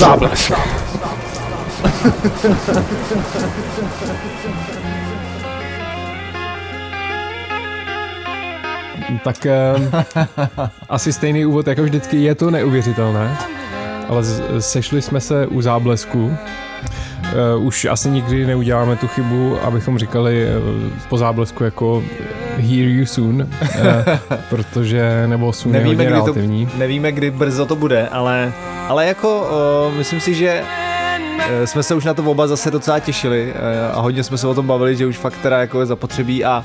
Záblesk. tak eh, asi stejný úvod jako vždycky je to neuvěřitelné, ale sešli jsme se u záblesku. Uh, už asi nikdy neuděláme tu chybu, abychom říkali uh, po záblesku jako eh, hear you soon, uh, protože nebo soon je hodně Nevíme, kdy to, nevíme, kdy brzo to bude, ale, ale jako uh, myslím si, že uh, jsme se už na to oba zase docela těšili a hodně jsme se o tom bavili, že už fakt teda jako je zapotřebí a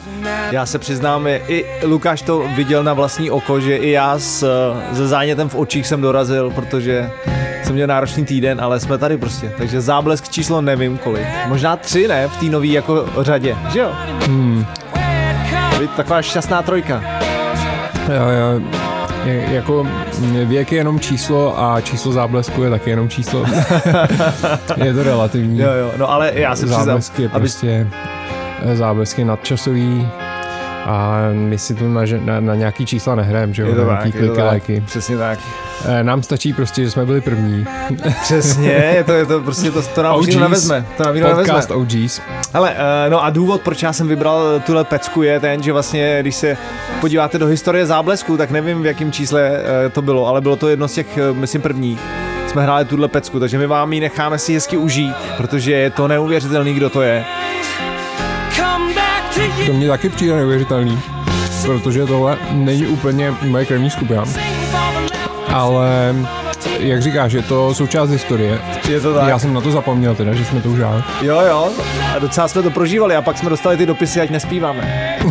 já se přiznám, i Lukáš to viděl na vlastní oko, že i já s, eh, se zánětem v očích jsem dorazil, protože jsem měl náročný týden, ale jsme tady prostě. Takže záblesk číslo nevím kolik. Možná tři, ne? V té nový jako řadě, že jo? Hmm. Vy- Taková šťastná trojka. Jo, jo. Je, jako věk je jenom číslo a číslo záblesku je taky jenom číslo. je to relativní. Jo, jo, no ale já se přiznám, záblesk je aby- prostě eh, záblesk je nadčasový a my si tu na, na, na nějaký čísla nehrajeme, že jo, je to tak, nějaký je to tak, přesně tak. Eh, Nám stačí prostě, že jsme byli první. Přesně, je to, je to prostě to, to nám OGs, nevezme. To nám Podcast nevezme. OGs. Hele, eh, no a důvod, proč já jsem vybral tuhle pecku je ten, že vlastně, když se podíváte do historie záblesku, tak nevím, v jakém čísle eh, to bylo, ale bylo to jedno z těch, myslím, prvních. Jsme hráli tuhle pecku, takže my vám ji necháme si hezky užít, protože je to neuvěřitelný, kdo to je. To mě taky přijde neuvěřitelný, protože tohle není úplně moje krevní skupina. Ale jak říkáš, je to součást historie. Je to Já jsem na to zapomněl teda, že jsme to udělali. Jo, jo, a docela jsme to prožívali a pak jsme dostali ty dopisy, ať nespíváme.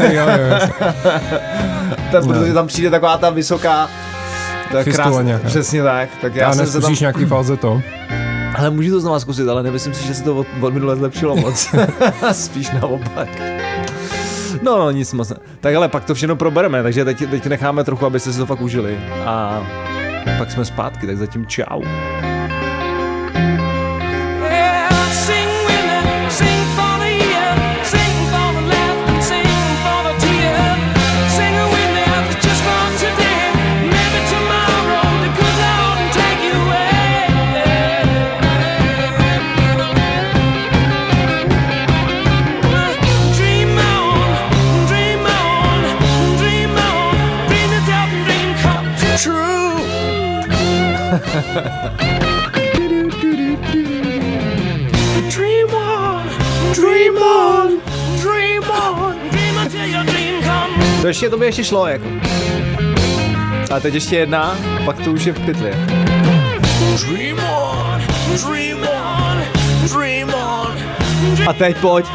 jo, jo. Tak, protože tam přijde taková ta vysoká ta krásná, přesně tak. Tak já, Já jsem se tam, nějaký falze to. Ale můžu to znovu zkusit, ale nemyslím si, že se to od, od minule zlepšilo moc. Spíš naopak. No, no, nic moc. ne. Tak ale pak to všechno probereme, takže teď, teď necháme trochu, abyste si to fakt užili. A pak jsme zpátky, tak zatím čau. Dream on, dream on, dream on, dream until your dream comes. To ještě, to by ještě šlo, jako. A teď ještě jedna, pak to už je v pytli. Dream on, dream on, dream on. A teď pojď.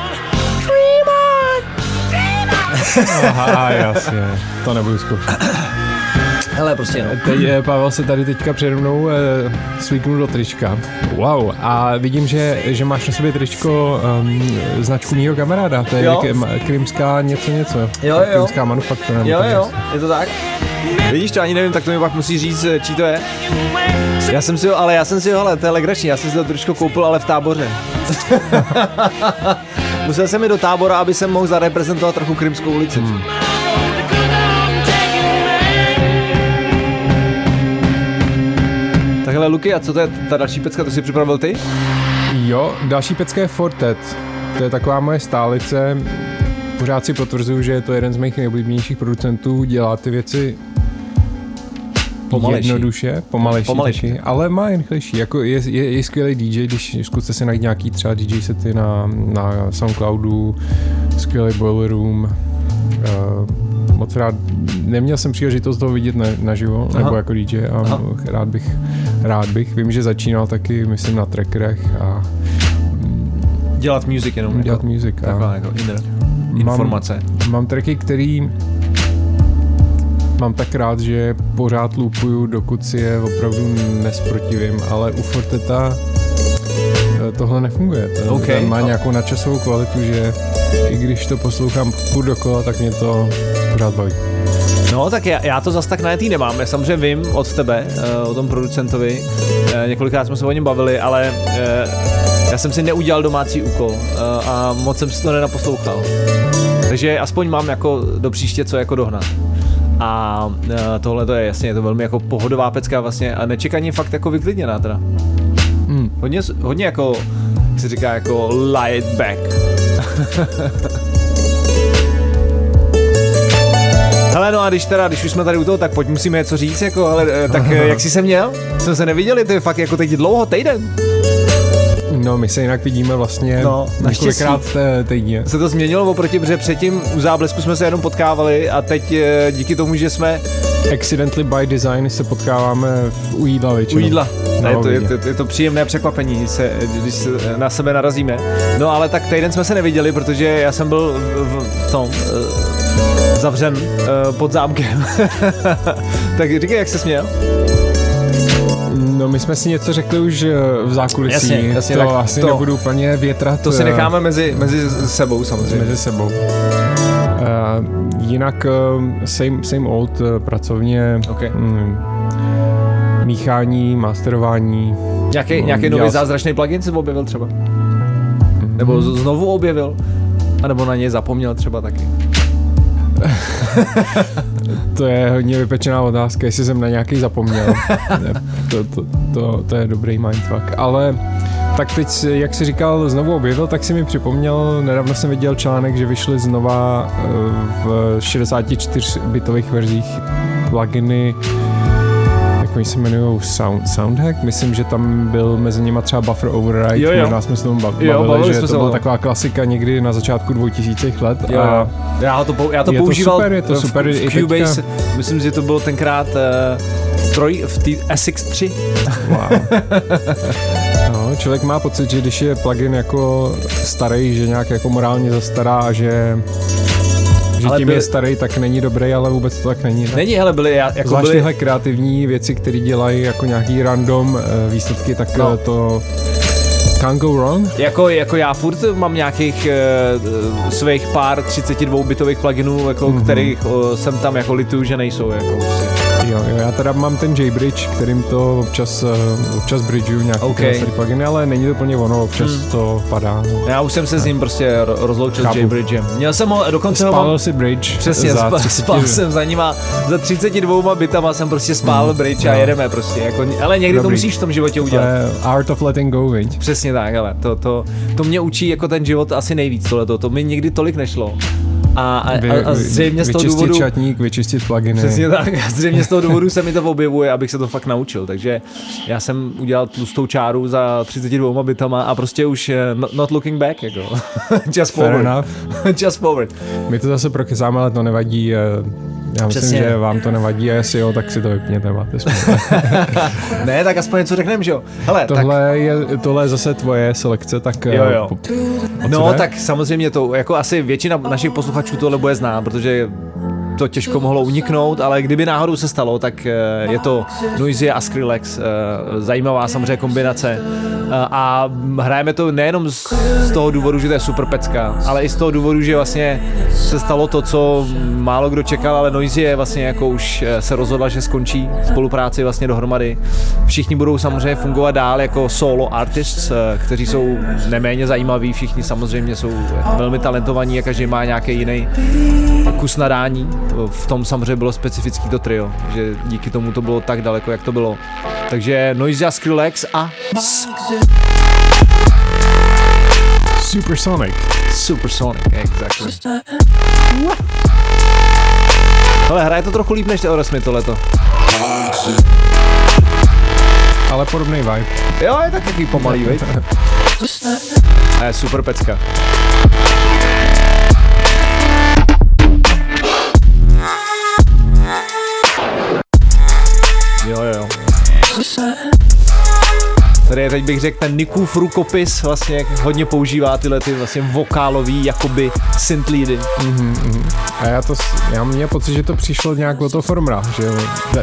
Dream on, dream on. Aha, jasně. To nebudu zkoušet. Hele, prostě no. Teď eh, Pavel se tady teďka přede mnou eh, svíknul do trička. Wow. A vidím, že, že máš na sobě tričko um, značku mýho kamaráda. To je Jo. k- krymská něco něco. Jo, jo. Krymská manufaktura. Jo, jo, je to tak. Vidíš to, ani nevím, tak to mi pak musí říct, eh, čí to je. Já jsem si ho, ale já jsem si ho, ale to je legrační, já jsem si to trošku koupil, ale v táboře. Musel jsem jít do tábora, aby jsem mohl zareprezentovat trochu Krymskou ulici. Hmm. Takhle, Luky, a co to je ta další pecka, to si připravil ty? Jo, další pecka je Fortet. To je taková moje stálice. Pořád si potvrzuju, že je to jeden z mých nejoblíbenějších producentů. Dělá ty věci Pomalejší. jednoduše, pomalejší, Pomalejší. taky, ale má jen rychlejší. Jako je, je, je, skvělý DJ, když zkuste si najít nějaký třeba DJ sety na, na Soundcloudu, skvělý Boiler Room. Uh, moc rád, neměl jsem příležitost toho vidět na, naživo, Aha. nebo jako DJ a Aha. rád bych, rád bych. Vím, že začínal taky, myslím, na trackerech a Dělat music jenom. dělat jako, music. Taková jako inner informace. mám tracky, který mám tak rád, že pořád loopuju, dokud si je opravdu nesprotivím, ale u Forteta eh, tohle nefunguje. Ten, OK. ten má nějakou nadčasovou kvalitu, že i když to poslouchám furt dokola, tak mě to pořád baví. No, tak já, já to zas tak najetý nemám. Já samozřejmě vím od tebe, uh, o tom producentovi. Uh, několikrát jsme se o něm bavili, ale uh, já jsem si neudělal domácí úkol uh, a moc jsem si to nenaposlouchal. Takže aspoň mám jako do příště co jako dohnat. A eh, tohle to je jasně, je to velmi jako pohodová pecka vlastně a nečekaně fakt jako vyklidněná teda. Hmm. Hodně, hodně jako, jak se říká, jako laid back. Hele, no a když teda, když už jsme tady u toho, tak pojď musíme něco říct, jako, ale eh, tak eh, jak jsi se měl? Jsme se neviděli, to je fakt jako teď dlouho, týden. No, my se jinak vidíme vlastně No, několikrát té- týdně. Se to změnilo oproti, protože předtím u záblesku jsme se jenom potkávali a teď eh, díky tomu, že jsme Accidentally by design se potkáváme v, u jídla u většinou. jídla. Na je, to, je, to, je to příjemné překvapení, když se, když se na sebe narazíme. No ale tak týden jsme se neviděli, protože já jsem byl v, v, v tom uh, zavřen uh, pod zámkem. tak říkej, jak se směl? No, my jsme si něco řekli už eh, v zákulisí. Jasně, jasně, to tak asi to- nebudu úplně větrat To si eh, necháme mezi, mezi sebou samozřejmě. mezi sebou. Uh, jinak uh, same, same old uh, pracovně, OK. mm, míchání, masterování. Nějaký, No, nějaký nový zázračný plugin si objevil třeba? Nebo z- znovu objevil? A nebo na něj zapomněl třeba taky? To je hodně vypečená otázka, jestli jsem na nějaký zapomněl. To, to, to, to je dobrý mindfuck. Ale tak teď, si- jak jsi říkal, znovu objevil, tak si mi připomněl, nedávno jsem viděl článek, že vyšly znova eh, v 64-bitových verzích pluginy jak oni se jmenují Sound, Soundhack, myslím, že tam byl mezi nimi třeba Buffer Override, Jo, jo. možná jsme se tomu bav- Jo, bavili, bavili že to byla taková klasika někdy na začátku 2000 let Jo, a. Já to, já to je to používal super, je to v- super v teďka. Cubase, myslím, že to bylo tenkrát uh, troj v té SX3. Wow. No, člověk má pocit, že když je plugin jako starý, že nějak jako morálně zastará a že, že Ale tím byl- je starý, tak není dobrý, ale vůbec to tak není. Ne? Není, hele, byly, já- jako Zvlášť byly, tyhle kreativní věci, které dělají jako nějaký random eh, výsledky, tak No. no. to can't go wrong. jako, jako já furt mám nějakých uh, svých pár 32-bitových pluginů, jako, mm-hmm. kterých uh, jsem tam jako lituju, že nejsou. Jako, prostě. Jo, jo, já teda mám ten JBridge, kterým to občas, eh, občas bridgeu nějaký OK. okay. starý pluginy, ale není to úplně ono, občas Hmm. to padá. No. Já už jsem se s ním prostě ro- rozloučil Chápu. s J-Bridgem. Měl jsem ho, dokonce ho mám, si bridge Přesně, za spal, 30 spal jsem za nima, za 32 bitama jsem prostě spálil Hmm, bridge a jo. jedeme prostě, jako, ale někdy to Dobrý. musíš v tom životě To udělat. je art of letting go, viď? Přesně tak, ale to, to, to mě učí jako ten život asi nejvíc tohleto, to mi nikdy tolik nešlo. A, a, Vy- a, a vy- zřejmě z toho vyčistit důvodu... čatník, vyčistit pluginy. Přesně tak, a zřejmě z toho důvodu se mi to objevuje, abych se to fakt naučil, takže já jsem udělal tlustou čáru za 32 bitama a prostě už eh, not, not looking back, jako. Just forward. Just forward. My to zase prokezáme, ale to nevadí. eh, Já myslím, Přesně. že vám to nevadí a jestli jo, tak si to vypněte, máte. Ne, tak aspoň něco řekneme, že jo. Hele, tak tohle, je, tohle je zase tvoje selekce, tak eh, Jo, jo. po- No, tak samozřejmě to, jako asi většina našich posluchačů tohle bude znát, protože to těžko mohlo uniknout, ale kdyby náhodou se stalo, tak eh, je to Noisy a Skrillex, eh, zajímavá samozřejmě kombinace Eh, a hrajeme to nejenom z toho důvodu, že to je super pecka, ale i z toho důvodu, že vlastně se stalo to, co málo kdo čekal, ale Noisy je vlastně jako už se rozhodla, že skončí spolupráci vlastně dohromady. Všichni budou samozřejmě fungovat dál jako solo artists, kteří jsou neméně zajímaví, všichni samozřejmě jsou velmi talentovaní a každý má nějaký jiný kus nadání. V tom samozřejmě bylo specifický to trio, že díky tomu to bylo tak daleko, jak to bylo. Takže Noisy a Skrillex a Supersonic. Supersonic, exactly. Ale hraje to trochu líp než Aerosmith tohleto. Ale podobný vibe. Jo, je tak takový pomalý, veď? Je super pecka. Tady je teď bych řekl ten Nikův rukopis, vlastně jak hodně používá tyhle ty vlastně vokálový jakoby synth leady. A já to, já měl pocit, že to přišlo nějak od toho formra, že jo.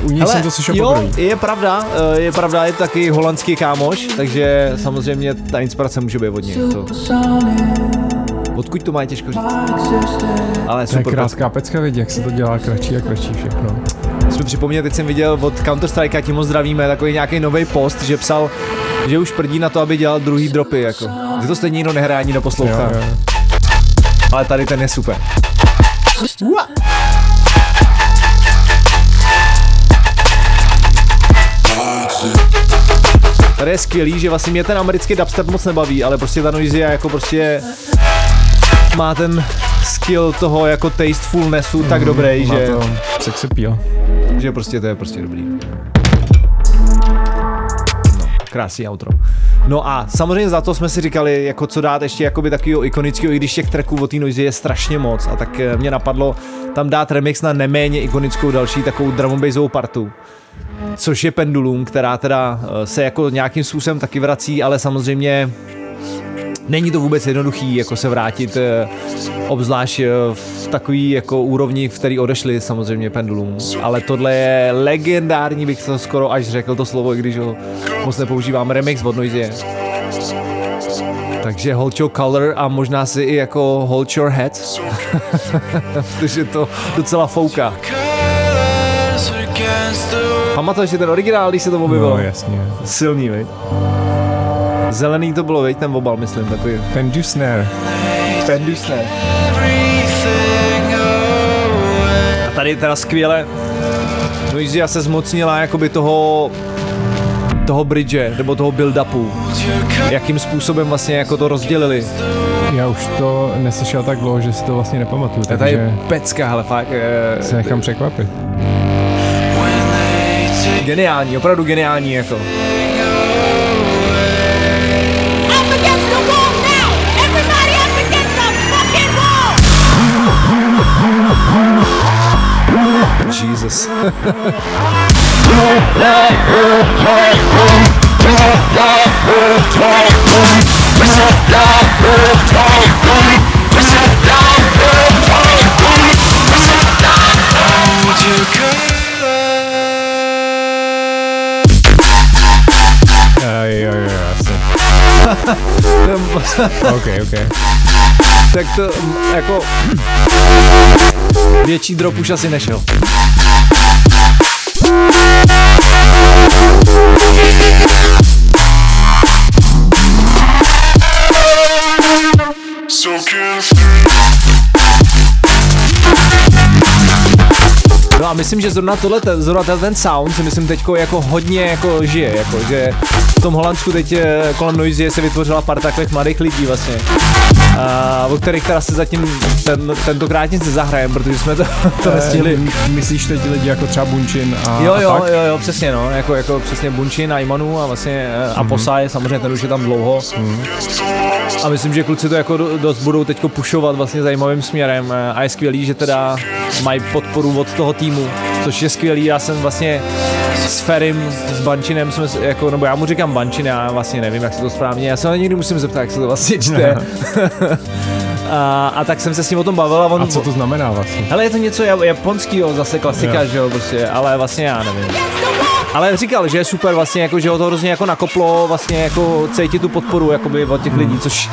U ní Hele, jsem to slyšel jo, poprvé. je pravda, eh, je pravda, je to taky holandský kámoš, takže samozřejmě ta inspirace může být od něj. To. Odkud to má těžko říct. Ale To je super. krátká pecka, vidí, jak se to dělá kratší a kratší všechno jsme připomněli, teď jsem viděl od Counter-Strike, tím zdravíme, takový nějaký nový post, že psal, že už prdí na to, aby dělal druhý dropy, jako. Že to stejně nikdo nehrá, ani neposlouchá. Jo, jo. Ale tady ten je super. Ua! Tady je skvělý, že vlastně mě ten americký dubstep moc nebaví, ale prostě ta noise je jako prostě má ten skill toho jako tastefulnessu tak Mhm, dobrý, má že, to sex appeal. že prostě to je prostě dobrý. No, krásný outro. No a samozřejmě za to jsme si říkali, jako co dát ještě jakoby takového ikonického, i když těch tracků od té Noisy je strašně moc a tak eh, mě napadlo tam dát remix na neméně ikonickou další takovou drum and bassovou partu což je Pendulum, která teda eh, se jako nějakým způsobem taky vrací, ale samozřejmě není to vůbec jednoduchý jako se vrátit eh, obzvlášť eh, v takový jako úrovni, v který odešli samozřejmě Pendulum, ale tohle je legendární, bych to skoro až řekl to slovo, i když ho moc nepoužívám, remix od Noisy. Takže hold your color a možná si i jako hold your head, protože to docela fouká. Pamatuješ si ten originál, když se to objevilo? No, jasně. Silný, veď? Zelený to bylo, veď, ten obal, myslím, takový. Pendu Snare. Pendusné. A tady teda skvěle Noisia se zmocnila jakoby toho toho bridge, nebo toho build-upu. Jakým způsobem vlastně jako to rozdělili. Já už to neslyšel tak dlouho, že si to vlastně nepamatuju, A tady je pecka, hele, fakt. eh, se nechám překvapit. Geniální, opravdu geniální, jako. Jesus. Uh, jo, jo, jo, jasně. Tak to jako větší drop už asi nešel. A myslím, že zrovna tohle, zrovna ten, sound si myslím teďko jako hodně jako žije, jako že v tom Holandsku teď eh, kolem Noisy se vytvořila pár takových mladých lidí vlastně, a, o kterých teda se zatím ten, tentokrát nic nezahrajem, protože jsme to, to nestihli. Eh, Myslíš teď lidi jako třeba Bunčin a, Jo, a jo, tak? jo, jo, přesně no, jako, jako přesně Bunčin a Imanu a vlastně mm-hmm. a Posaj, samozřejmě ten už je tam dlouho. Mm. A myslím, že kluci to jako do- dost budou teďko pušovat vlastně zajímavým směrem a je skvělý, že teda mají podporu od toho týmu, což je skvělý, já jsem vlastně s Ferim, s Bančinem jsme jako, nebo já mu říkám Bančin, já vlastně nevím, jak se to správně, já se ho někdy musím zeptat, jak se to vlastně čte. a, a, tak jsem se s ním o tom bavil a on... A co to znamená vlastně? Hele, je to něco ja- japonského, zase klasika, Jo. že jo, prostě, ale vlastně já nevím. Ale říkal, že je super vlastně, jako, že ho to hrozně jako nakoplo, vlastně jako cítit tu podporu jakoby od těch lidí, což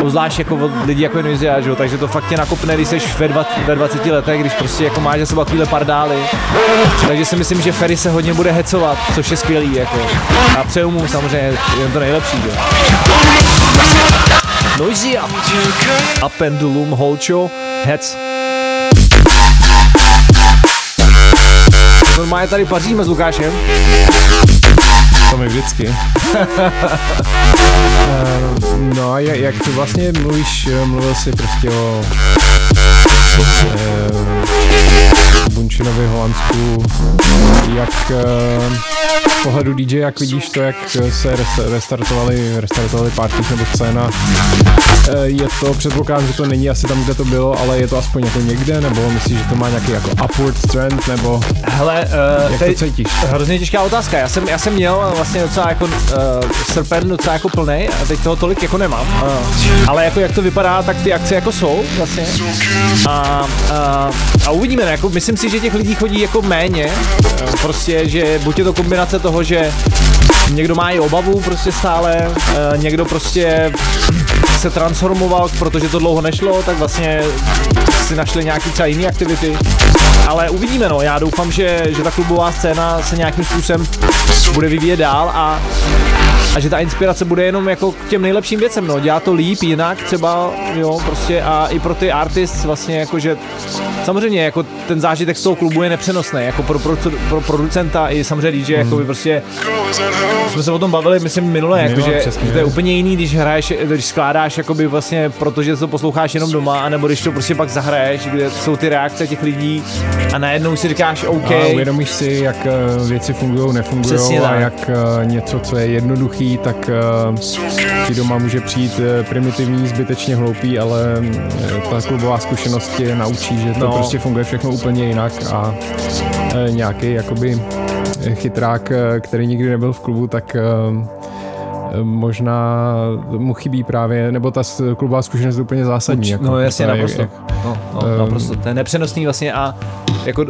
obzvlášť jako od lidí jako je Noisia, že jo, takže to fakt tě nakopne, když jsi ve, dva, ve 20 letech, když prostě jako máš za sebou takovýhle pardály. Takže si myslím, že Ferry se hodně bude hecovat, což je skvělý, jako. A přeju mu samozřejmě jen to nejlepší, jo. Noisia a Pendulum Holcho Heads. Normálně tady paříme s Lukášem. To mi vždycky. No a jak, ty vlastně mluvíš, mluvil jsi prostě o eh, Bunčinovi v Holandsku, jak eh, z pohledu DJ, jak vidíš to, jak se resta- restartovali, restartovali party nebo scéna, eh, je to, předpokládám, že to není asi tam, kde to bylo, ale je to aspoň jako někde, nebo myslíš, že to má nějaký jako upward trend, nebo Hele, uh, jak to cítíš? Hrozně těžká otázka. Já jsem, já jsem měl vlastně docela jako uh, srpen docela jako plnej a teď toho tolik jako nemám. Uh, ale jako jak to vypadá, tak ty akce jako jsou vlastně. A, a, a uvidíme, ne? jako myslím si, že těch lidí chodí jako méně. Uh, prostě, že buď je to kombinace toho, že někdo má i obavu prostě stále, uh, někdo prostě se transformoval, protože to dlouho nešlo, tak vlastně si našli nějaký třeba jiný aktivity. Ale uvidíme, no. Já doufám, že, že ta klubová scéna se nějakým způsobem bude vyvíjet dál a a že ta inspirace bude jenom jako k těm nejlepším věcem, no, dělá to líp, jinak třeba, jo, prostě a i pro ty artists vlastně jako, že samozřejmě jako ten zážitek z toho klubu je nepřenosný, jako pro, pro, pro producenta i samozřejmě DJ, jako by prostě jsme se o tom bavili, myslím minule, jako, Minule, že, že to je úplně jiný, když hraješ, když skládáš jakoby vlastně, protože to posloucháš jenom doma, anebo když to prostě pak zahraješ, kde jsou ty reakce těch lidí a najednou si říkáš OK, A uvědomíš si, jak eh, věci fungují, nefungují a tak. jak eh, něco, co je jednoduchý, tak eh, ti doma může přijít primitivní, zbytečně hloupý, ale ta klubová zkušenost tě naučí, že to No. prostě funguje všechno úplně jinak a nějaký jakoby chytrák, který nikdy nebyl v klubu, tak možná mu chybí právě, nebo ta klubová zkušenost je úplně zásadní. jako, no jasně, naprosto. No, no, Ehm. naprosto. To je nepřenosný vlastně a jako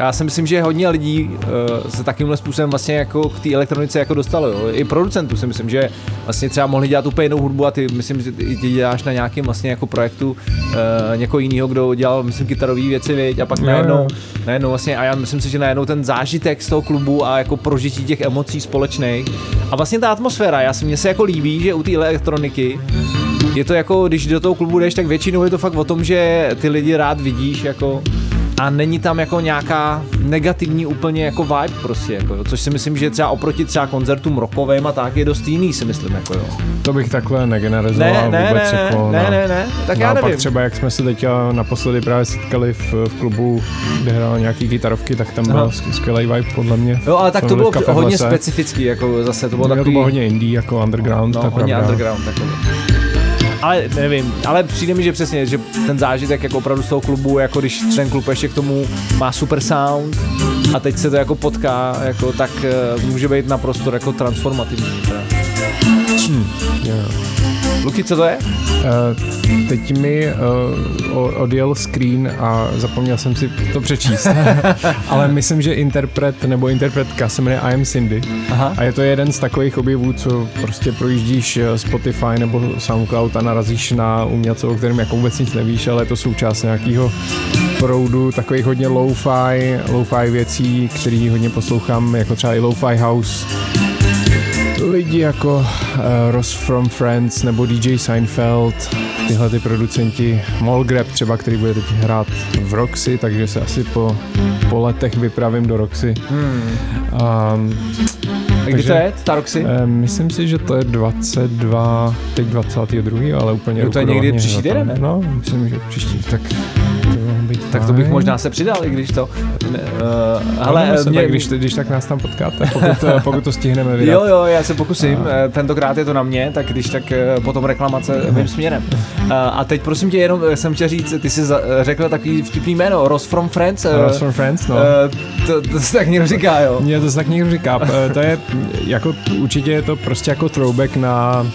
já si myslím, že hodně lidí uh, se takovýmhle způsobem vlastně jako k té elektronice jako dostalo. Jo. I producentů si myslím, že vlastně třeba mohli dělat úplně jinou hudbu a ty myslím, že ty děláš na nějakém vlastně jako projektu uh, někoho jiného, kdo dělal myslím kytarový věci, viď? a pak najednou, najednou vlastně a já myslím si, že najednou ten zážitek z toho klubu a jako prožití těch emocí společných a vlastně ta atmosféra, já si mně se jako líbí, že u té elektroniky je to jako, když do toho klubu jdeš, tak většinou je to fakt o tom, že ty lidi rád vidíš jako a není tam jako nějaká negativní úplně jako vibe prostě, jako, jo. což si myslím, že třeba oproti třeba koncertům rockovým a tak je dost jiný si myslím, jako jo. To bych takhle negeneralizoval Ne, ne, vůbec. ne, jako ne, na- ne, ne, tak já nevím. třeba, jak jsme se teď naposledy právě setkali v, v klubu, kde hrál nějaký kytarovky, tak tam byl sk- skvělý vibe podle mě. Jo, ale tak to bylo hodně lese. specifický, jako zase to bylo Jo, to takový, bylo hodně indie, jako underground, no, je hodně pravda. underground takový. Ale nevím, ale přijde mi, že přesně, že ten zážitek jako opravdu z toho klubu, jako když ten klub ještě k tomu má super sound a teď se to jako potká, jako, tak eh, může být naprosto jako transformativní. Teda. Jo. Luky, co to je? Uh, teď mi uh, odjel screen a zapomněl jsem si to přečíst. Ale myslím, že interpret nebo interpretka se jmenuje I am Cindy. Aha. A je to jeden z takových objevů, co prostě projíždíš eh, Spotify nebo SoundCloud a narazíš na umělce, o kterém jako vůbec nic nevíš, ale je to součást nějakého proudu takových hodně lo-fi, lo-fi věcí, který hodně poslouchám, jako třeba i lo-fi house, lidi jako uh, Ross from Friends nebo DJ Seinfeld, tyhle ty producenti, Molgrab třeba, který bude teď hrát v Roxy, takže se asi po, po letech vypravím do Roxy. Hmm. Um, A kdy to je, ta Roxy? Eh, Myslím si, že to je 22, teď 22, ale úplně Jo, to je někdy příští týden, ne? No, myslím, že příští, tak Tak to bych možná se přidal, i když to... Ne, uh, Ale se, mě, tak, když, když tak nás tam potkáte, pokud, eh, pokud to stihneme vydat. Jo, jo, já se pokusím. A... Tentokrát je to na mě, tak když tak eh, potom reklamace mým směrem. A, a teď prosím tě, jenom eh, jsem chtěl říct, ty jsi za- eh, řekl takový vtipný jméno, Ross from Friends. eh, Ross from Friends, no. eh, to, to se tak někdo říká, jo. Mně to tak někdo říká. Eh, To je jako, určitě je to prostě jako throwback na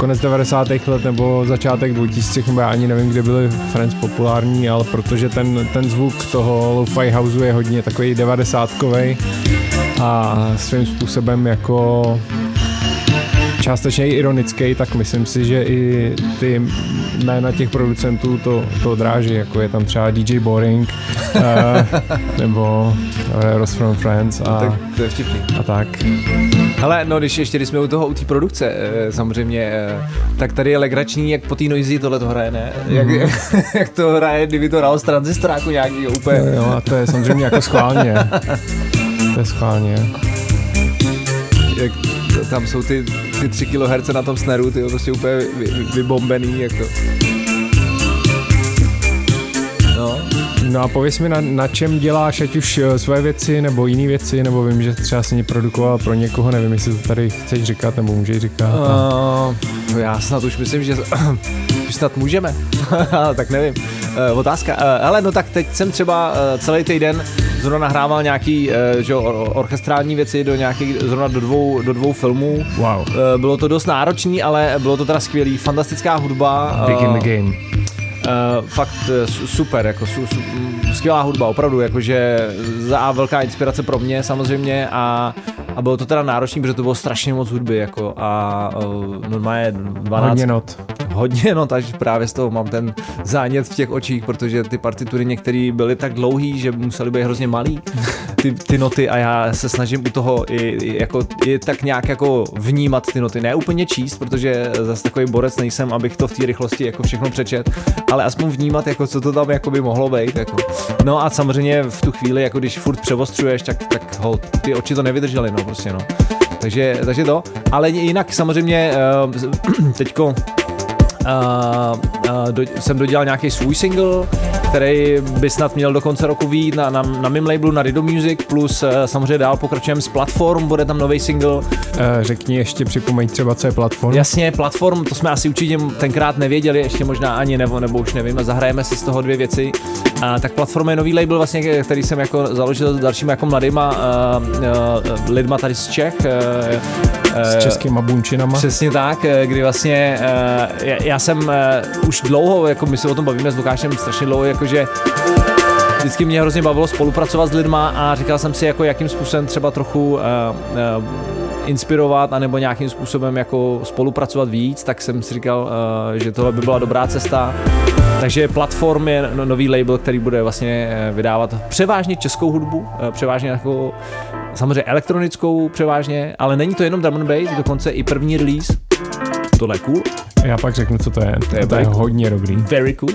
konec 90. let nebo začátek 2000, nebo já ani nevím, kde byly Friends populární, ale protože ten, ten zvuk toho lo-fi houseu je hodně takový 90 a svým způsobem jako částečně i ironický, tak myslím si, že i ty jména těch producentů to, to odráží, jako je tam třeba DJ Boring, eh, nebo eh, Ross from Friends a, Tak to je vtipný. a tak. Hele, no když ještě když jsme u toho, u té produkce, eh, samozřejmě, tak tady je legrační, jak po té noisy tohle to hraje, ne? Jak, Mhm. jak to hraje, kdyby to hrál z tranzistoráku nějaký úplně. Jo, jo, a to je samozřejmě jako schválně. To je schválně. Jak tam jsou ty, ty 3 kHz na tom snaru, ty jo, prostě úplně vy, vy, vybombený, jako. No, No a pověs mi, na, na čem děláš, ať už eh, své věci, nebo jiné věci, nebo vím, že třeba jsi produkoval pro někoho, nevím, jestli to tady chceš říkat, nebo můžeš říkat. A... uh, já snad už myslím, že snad můžeme, tak nevím. Uh, otázka, uh, ale no tak teď jsem třeba uh, celý týden zrovna nahrával nějaký uh, že, orchestrální věci do nějakých, zrovna do dvou, do dvou filmů. Wow. Uh, bylo to dost náročný, ale bylo to teda skvělý, fantastická hudba. Big in the game. Uh, fakt uh, su- super, jako su, su, skvělá hudba, opravdu, jakože za A velká inspirace pro mě samozřejmě a, a bylo to teda náročný, protože to bylo strašně moc hudby, jako a uh, normálně 12, Hodně not. Hodně, no takže právě z toho mám ten zánět v těch očích, protože ty partitury některé byly tak dlouhý, že musely být hrozně malý, ty, ty noty a já se snažím u toho i, i, jako, i tak nějak jako vnímat ty noty, ne úplně číst, protože zase takový borec nejsem, abych to v té rychlosti jako všechno přečet, ale aspoň vnímat, jako co to tam jako by mohlo být. Jako. No a samozřejmě v tu chvíli, jako když furt převostřuješ, tak, tak ho, ty oči to nevydržely, no prostě no. Takže, takže to, ale jinak samozřejmě uh, teďko Uh, uh, do, jsem dodělal nějaký svůj single, který by snad měl do konce roku výjít na, na, na mém labelu na Rido Music, plus uh, samozřejmě dál pokračujeme s Platform, bude tam nový single. Eh, Řekni ještě, připomeň třeba, co je platform. Jasně, Platform, to jsme asi určitě tenkrát nevěděli, ještě možná ani nebo, nebo už nevím, a zahrajeme si z toho dvě věci. A, tak Platform je nový label, vlastně, který jsem jako založil s dalšíma jako mladýma uh, uh, lidma tady z Čech. Uh, S českýma bunčinama. Přesně tak, kdy vlastně uh, já, já jsem uh, už dlouho, jako my se o tom bavíme s Lukášem strašně dlouho, jakože vždycky mě hrozně bavilo spolupracovat s lidma a říkal jsem si, jako jakým způsobem třeba trochu uh, uh, inspirovat anebo nějakým způsobem jako spolupracovat víc, tak jsem si říkal, že tohle by byla dobrá cesta. Takže Platform je no- nový label, který bude vlastně vydávat převážně českou hudbu, převážně jako samozřejmě elektronickou převážně, ale není to jenom drum and bass, dokonce i první release. Tohle je cool, Já pak řeknu, co to je. To je, to je hodně dobrý. very cool.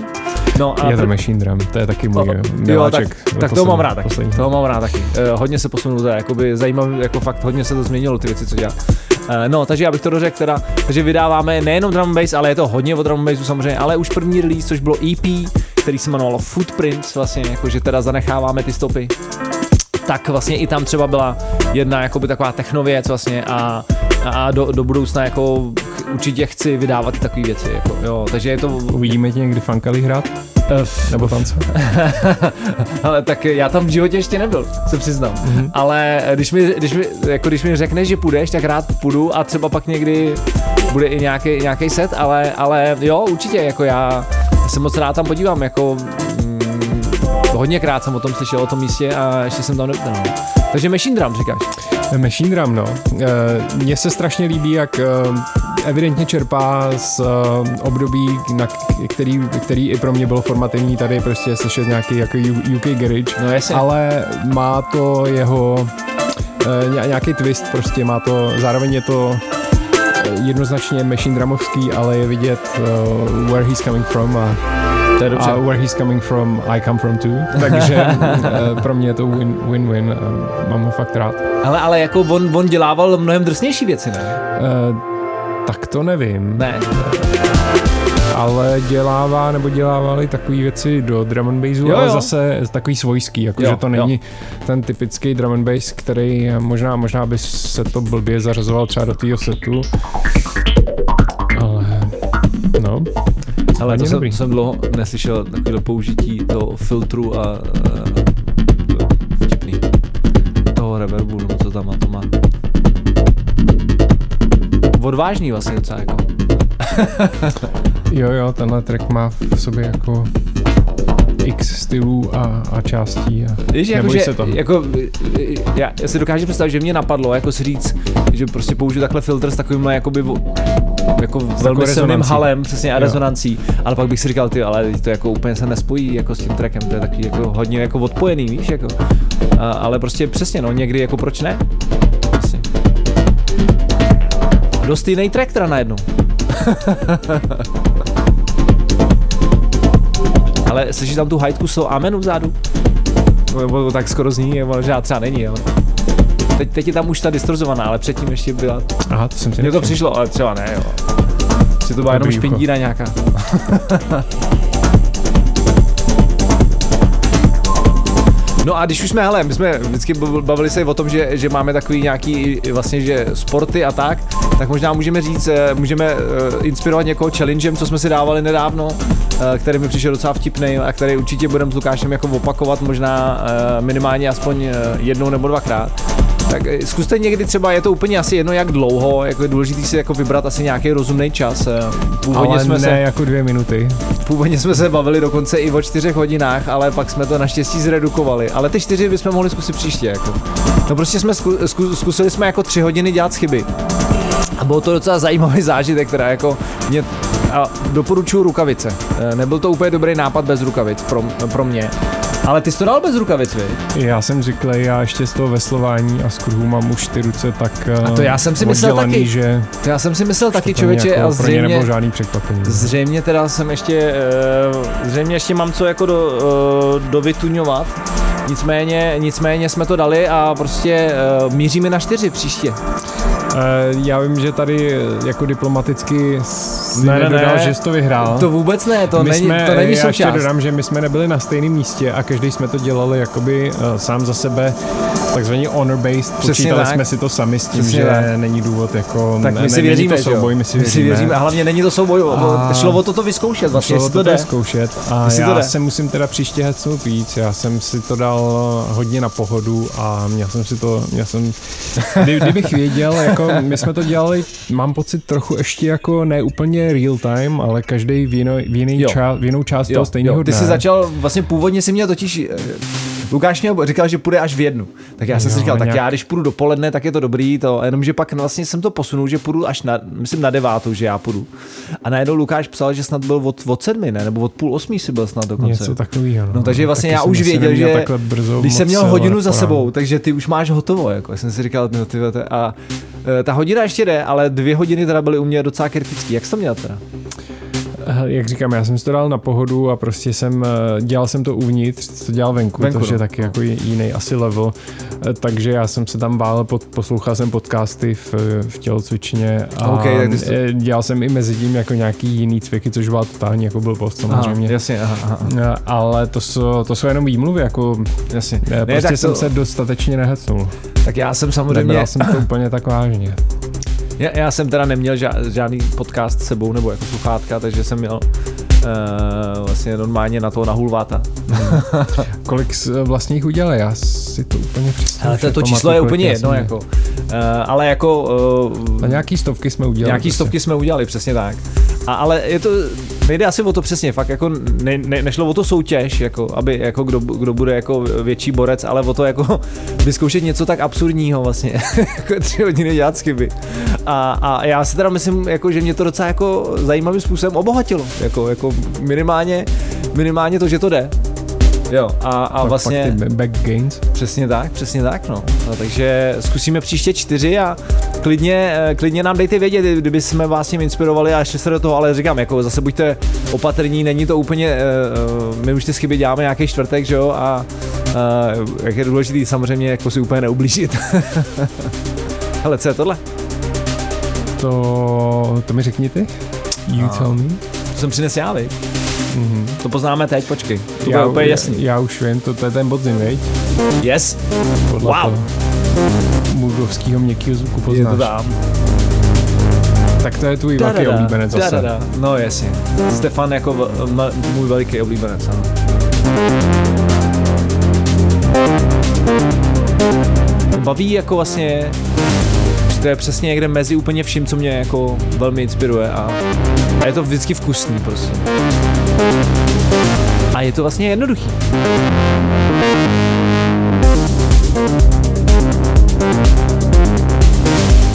No a Je to pr- Machine Drum, to je taky můj jo, miláček. tak, za tak toho mám rád taky. poslední. Toho mám rád taky. Uh, hodně se posunul, to je jakoby zajímavý, jako fakt hodně se to změnilo, ty věci, co dělá. Uh, no, takže já bych to dořekl teda, takže vydáváme nejenom drum bass, ale je to hodně o drum bassu samozřejmě, ale už první release, což bylo EP, který se jmenovalo Footprints, vlastně, jakože teda zanecháváme ty stopy tak vlastně i tam třeba byla jedna jakoby taková technověc vlastně a, a do, do budoucna jako určitě chci vydávat takové věci, jako, jo, takže je to, Uvidíme tě někdy funkali hrát? eh, Nebo tance? ale tak já tam v životě ještě nebyl, se přiznám. Mm-hmm. Ale když mi, když, mi, jako když mi řekneš, že půjdeš, tak rád půjdu a třeba pak někdy bude i nějaký, nějaký set, ale, ale jo, určitě, jako já se moc rád tam podívám, jako mm, hodněkrát jsem o tom slyšel, o tom místě a ještě jsem tam nebyl. Takže Machine Drum říkáš. Machine Drum, no. Eh, Mně se strašně líbí, jak eh, evidentně čerpá z eh, období, na který, který i pro mě bylo formativní tady prostě slyšet nějaký jako UK garage, No jasně. ale má to jeho eh, ně- nějaký twist prostě, má to, zároveň je to jednoznačně machine drumovský, ale je vidět uh, where he's coming from a, To je dobře. a where he's coming from, I come from too. Takže uh, pro mě je to win- win-win, uh, mám ho fakt rád. Ale, ale jako on, on dělával mnohem drsnější věci, ne? Uh, tak to nevím, Ne. ale dělává nebo dělávali takové věci do drum and bassu, Jo, ale jo. zase takový svojský, Jo, jakože to jo. není ten typický drum and bass, který možná, možná by se to blbě zařazoval třeba do tvýho setu, Ale to jsem, dobrý. jsem dlouho neslyšel takové použití toho filtru a uh, vtipný. Toho reverbu, nebo co tam má, to má. Odvážný vlastně docela jako. jo jo, tenhle track má v sobě jako x stylů a, a částí a Víš, jako, že, se toho. jako, já, já, si dokážu představit, že mě napadlo jako si říct, že prostě použiju takhle filtr s takovýmhle jakoby jako velmi silným halem přesně a rezonancí, ale pak bych si říkal, ty, ale to jako úplně se nespojí jako s tím trackem, to je takový jako hodně jako odpojený, víš, jako. A, ale prostě přesně, no, někdy jako proč ne? Prostě. Dost jiný track teda najednou. ale slyšíš tam tu hajtku s tou amenu vzadu? Nebo tak skoro zní, ale možná třeba není, ale... Teď, teď je tam už ta distorzovaná, ale předtím ještě byla... Aha, to jsem si Mně to přišlo, ale třeba ne, jo. Že to byla jenom špindíra nějaká. No a když už jsme, hele, my jsme vždycky bav- bavili se o tom, že, že máme takový nějaký vlastně, že sporty a tak, tak možná můžeme říct, eh, můžeme eh, inspirovat někoho challengem, co jsme si dávali nedávno, eh, který mi přišel docela vtipný a který určitě budeme s Lukášem jako opakovat možná minimálně aspoň jednou nebo dvakrát. Tak eh, zkuste někdy třeba, je to úplně asi jedno jak dlouho, jako je důležité si jako vybrat asi nějaký rozumný čas. eh, Původně ale jsme ne se jako dvě minuty. Původně jsme se bavili dokonce i o čtyřech hodinách, ale pak jsme to naštěstí zredukovali. Ale ty čtyři bychom mohli zkusit příště. Jako. No prostě jsme zku, zku, zkusili jsme jako tři hodiny dělat chyby. A bylo to docela zajímavý zážitek, která jako mě a doporučuji rukavice. Eh, Nebyl to úplně dobrý nápad bez rukavic pro, pro mě. Ale ty jsi to dal bez rukavic, vy? Já jsem zvyklý, já ještě z toho veslování a z kruhu mám už ty ruce tak A to já jsem si myslel taky. že To já jsem si myslel taky, člověče, jako, a ně nebylo zřejmě, žádný překvapení. zřejmě teda jsem ještě, eh, zřejmě ještě mám co jako do, eh, dovytuňovat. Nicméně, nicméně jsme to dali a prostě eh, míříme na čtyři příště. Eh, já vím, že tady eh, jako diplomaticky si Ne, ne, nedodal, ne. že jsi to vyhrál. To vůbec ne, to my není, jsme, to není já ještě součást. dodám, že my jsme nebyli na stejném místě a každý jsme to dělali jakoby uh, sám za sebe, takzvaný honor-based, Přesně počítali tak. jsme si to sami s tím, Přesně že tak. není důvod jako, Tak ne, my si ne, věříme, není to souboj, my si my věříme. si věříme. A hlavně není to souboj, A- šlo o to to vyzkoušet vlastně, Šlo to to jde. zkoušet a Jestli to já se musím teda příště hecnout víc, já jsem si to dal hodně na pohodu a měl jsem si to, měl jsem, kdy, kdybych věděl, jako my jsme to dělali, mám pocit trochu ještě jako ne úplně real time, ale každý v, jinou, v, jiný Jo. ča, v jinou část toho stejného Ty dne. jsi začal, vlastně původně si měl totiž, eh, Lukáš měl, říkal, že půjde až v jednu. Tak já jsem si Jo, říkal, tak nějak- já když půjdu dopoledne, tak je to dobrý, to, jenomže pak vlastně jsem to posunul, že půjdu až na, myslím na devátou, že já půjdu. A najednou Lukáš psal, že snad byl od, od sedmi, ne? Nebo od půl osmí si byl snad dokonce. Něco takového. No. No takže vlastně Taky já už věděl, že takhle brzo když jsem měl hodinu za sebou, takže ty už máš hotovo, jako. Já jsem si říkal, no ty a e, ta hodina ještě jde, ale dvě hodiny teda byly u mě docela kritický. Jak jsi to měl teda? Jak říkám, já jsem si to dal na pohodu a prostě jsem, eh, dělal jsem to uvnitř, to dělal venku, Venku, což je no. taky jako jiný asi level, Eh, takže já jsem se tam válel, pod, poslouchal jsem podcasty v, v tělocvičně a OK, tak ty jsi to- eh, dělal jsem i mezi tím jako nějaký jiný cviky, což byla totální jako byl post samozřejmě. Aha, jasně, aha, aha. Ale to jsou, to jsou jenom výmluvy, jako Jasně. ne, Ne, prostě tak jsem to- se dostatečně nehecnul. Tak já jsem samozřejmě, Nebral jsem to úplně tak vážně. Já, já jsem teda neměl ža- žádný podcast s sebou nebo jako sluchátka, takže jsem měl uh, vlastně normálně na to nahulváta. Kolik jsi vlastně jich udělal? Já si to úplně přesně Ale to, to číslo je úplně jedno, jako. Uh, ale jako uh, Na nějaký stovky jsme udělali. Nějaký prostě. stovky jsme udělali, přesně tak. A, ale je to, nejde asi o to přesně, fakt jako ne, ne, nešlo o to soutěž, jako, aby jako kdo, kdo bude jako větší borec, ale o to jako vyzkoušet něco tak absurdního vlastně, jako tři hodiny dělat chyby. A, a, já si teda myslím, jako, že mě to docela jako zajímavým způsobem obohatilo, jako, jako minimálně, minimálně to, že to jde. Jo, a, a Pak- vlastně... Pak ty back gains. Přesně tak, přesně tak, no. no takže zkusíme příště čtyři a klidně, eh, klidně nám dejte vědět, kdyby jsme vás tím inspirovali a šli se do toho, ale říkám, jako zase buďte opatrní, není to úplně, eh, my už ty chyby děláme nějaký čtvrtek, že jo, a eh, jak je důležitý samozřejmě jako si úplně neublížit. Hele, co je tohle? To, to mi řekni ty. You A. tell me. To jsem přinesl já, viď? Mhm. To poznáme teď, počkej. To já, bude úplně jasný. Já, já už vím, to, to je ten bodzin, veď? Yes, Podle Wow. toho Mudovského měkkého zvuku je to poznáš. tam. Tak to je tvůj velký Da-da-da, oblíbenec zase. da-da-da. No jasně. Stefan jako v, m, můj veliký oblíbenec, ano. Baví jako vlastně, že to je přesně někde mezi úplně vším, co mě jako velmi inspiruje a, a je to vždycky vkusný prostě. A je to vlastně jednoduchý.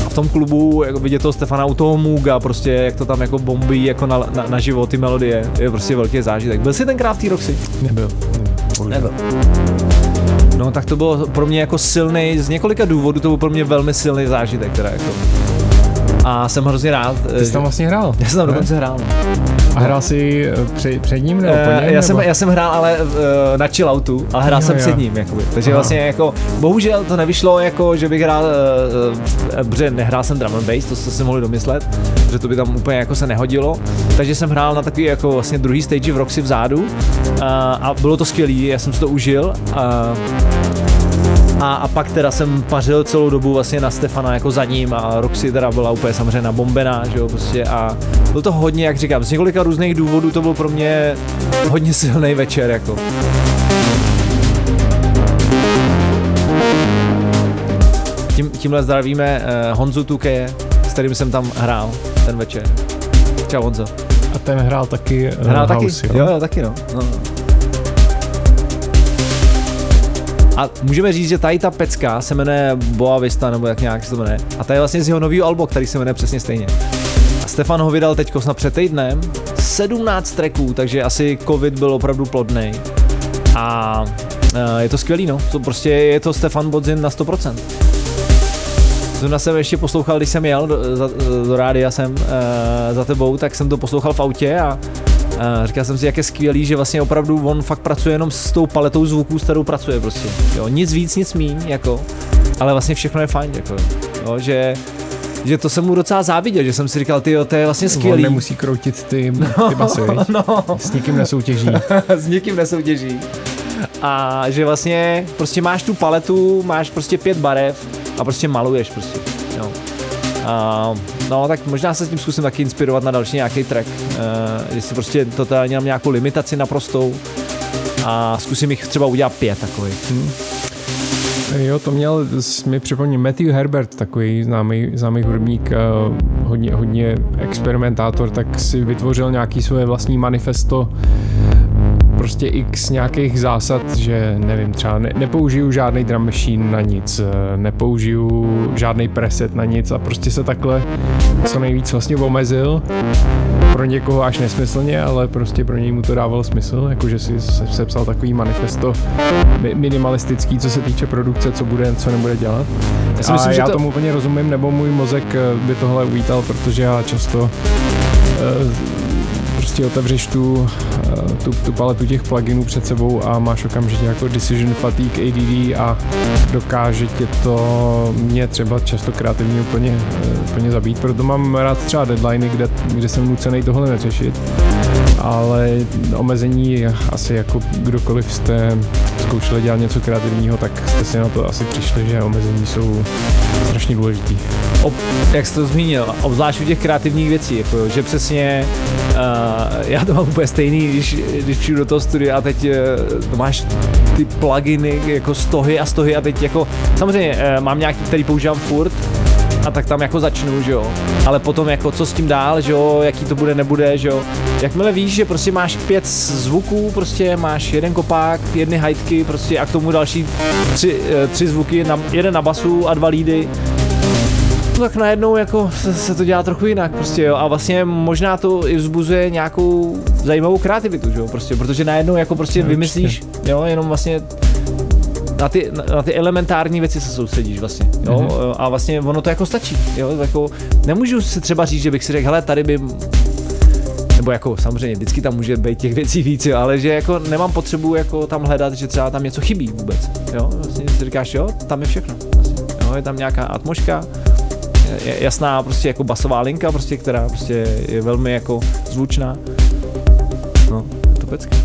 A v tom klubu jako vidět toho Stefana u toho Muga, prostě jak to tam jako bombí jako na, na, na život ty melodie, je prostě velký zážitek. Byl jsi tenkrát v té Roxy? Nebyl. Nebyl. Nebyl. No tak to bylo pro mě jako silný, z několika důvodů to byl pro mě velmi silný zážitek teda jako. A jsem hrozně rád. Ty jsi tam vlastně hrál. Já jsem tam ne? dokonce hrál. no. A hrál jsi eh, před, před ním nebo po Eh, něm? já, jsem, nebo? já jsem hrál ale na chilloutu, ale hrál Jo, jsem jo. před ním, jakoby. takže Aha. vlastně jako, bohužel to nevyšlo jako, že bych hrál, protože nehrál jsem drum and bass, to jste si mohli domyslet, že to by tam úplně jako se nehodilo, takže jsem hrál na takový jako vlastně druhý stage v Roxy vzadu a bylo to skvělý, já jsem si to užil. Uh, a, a pak teda jsem pařil celou dobu vlastně na Stefana jako za ním a Roxy teda byla úplně samozřejmě nabombená, že jo, prostě a byl to hodně, jak říkám, z několika různých důvodů to byl pro mě hodně silný večer, jako. Tím, tímhle zdravíme uh, Honzu Tukeje, s kterým jsem tam hrál ten večer. Čau Honzo. A ten hrál taky uh, Hrál taky? house, Jo, jo, taky no. no. no. A můžeme říct, že tady ta pecka se jmenuje Boa Vista, nebo jak nějak se to jmenuje. A to je vlastně z jeho nového albu, který se jmenuje přesně stejně. A Stefan ho vydal teď snad před týdnem, 17 tracků, takže asi covid byl opravdu plodný. A e, je to skvělý, no. To prostě je to Stefan Bodzin na 100%. Zrovna jsem ještě poslouchal, když jsem jel do, za, do rádia jsem e, za tebou, tak jsem to poslouchal v autě a říkal jsem si, jak je skvělý, že vlastně opravdu on fakt pracuje jenom s tou paletou zvuků, s kterou pracuje prostě. Jo, nic víc, nic míň, jako, ale vlastně všechno je fajn, jako, jo, že že to jsem mu docela záviděl, že jsem si říkal, ty to je vlastně On skvělý. nemusí kroutit ty, ty basy, viď? no, S nikým nesoutěží. s nikým nesoutěží. A že vlastně prostě máš tu paletu, máš prostě pět barev a prostě maluješ prostě. A, no tak možná se s tím zkusím taky inspirovat na další nějaký track. Uh, že si prostě totálně mám nějakou limitaci naprostou a zkusím jich třeba udělat pět takových. Hm? Jo, to měl, mi připomněl Matthew Herbert, takový známý, známý hudebník, eh, hodně, hodně experimentátor, tak si vytvořil nějaký svoje vlastní manifesto prostě x nějakých zásad, že nevím, třeba ne, nepoužiju žádný drum machine na nic, eh, nepoužiju žádný preset na nic a prostě se takhle co nejvíc vlastně omezil. Pro někoho až nesmyslně, ale prostě pro něj mu to dávalo smysl, jakože si se- sepsal takový manifesto mi- minimalistický, co se týče produkce, co bude, co nebude dělat. Já si a myslím, že já to- tomu úplně rozumím, nebo můj mozek eh, by tohle uvítal, protože já často eh, prostě otevřeš tu, eh, tu, tu paletu těch pluginů před sebou a máš okamžitě jako decision fatigue ADD a dokáže tě to mě třeba často kreativně úplně, eh, úplně zabít, proto mám rád třeba deadliny, kde, kde jsem nucený tohle neřešit, ale omezení asi jako kdokoliv jste zkoušeli dělat něco kreativního, tak jste si na to asi přišli, že omezení jsou strašně důležitý. Ob, jak jsi to zmínil, obzvlášť u těch kreativních věcí, jako, že přesně uh, já to mám úplně stejný, když, když přijdu do toho studia a teď uh, máš ty pluginy jako stohy a stohy a teď jako, samozřejmě uh, mám nějaký, který používám furt, a tak tam jako začnu, že jo. Ale potom jako co s tím dál, že jo, jaký to bude, nebude, že jo. Jakmile víš, že prostě máš pět zvuků, prostě máš jeden kopák, jedny hajtky, prostě a k tomu další tři, eh, tři zvuky, na, jeden na basu a dva lídy, No tak najednou jako se, se to dělá trochu jinak prostě jo a vlastně možná to i vzbuzuje nějakou zajímavou kreativitu, že jo, prostě, protože najednou jako prostě vymyslíš, jo, jenom vlastně na ty, na, ty elementární věci se soustředíš vlastně, jo, Mhm. mm-hmm. a vlastně ono to jako stačí, jo, jako nemůžu si třeba říct, že bych si řekl, hele, tady by nebo jako samozřejmě vždycky tam může být těch věcí víc, jo, ale že jako nemám potřebu jako tam hledat, že třeba tam něco chybí vůbec, jo, vlastně si říkáš, jo, tam je všechno, vlastně, jo, je tam nějaká atmoška, je- jasná prostě jako basová linka, prostě, která prostě je velmi jako zvučná. No, je to pecky.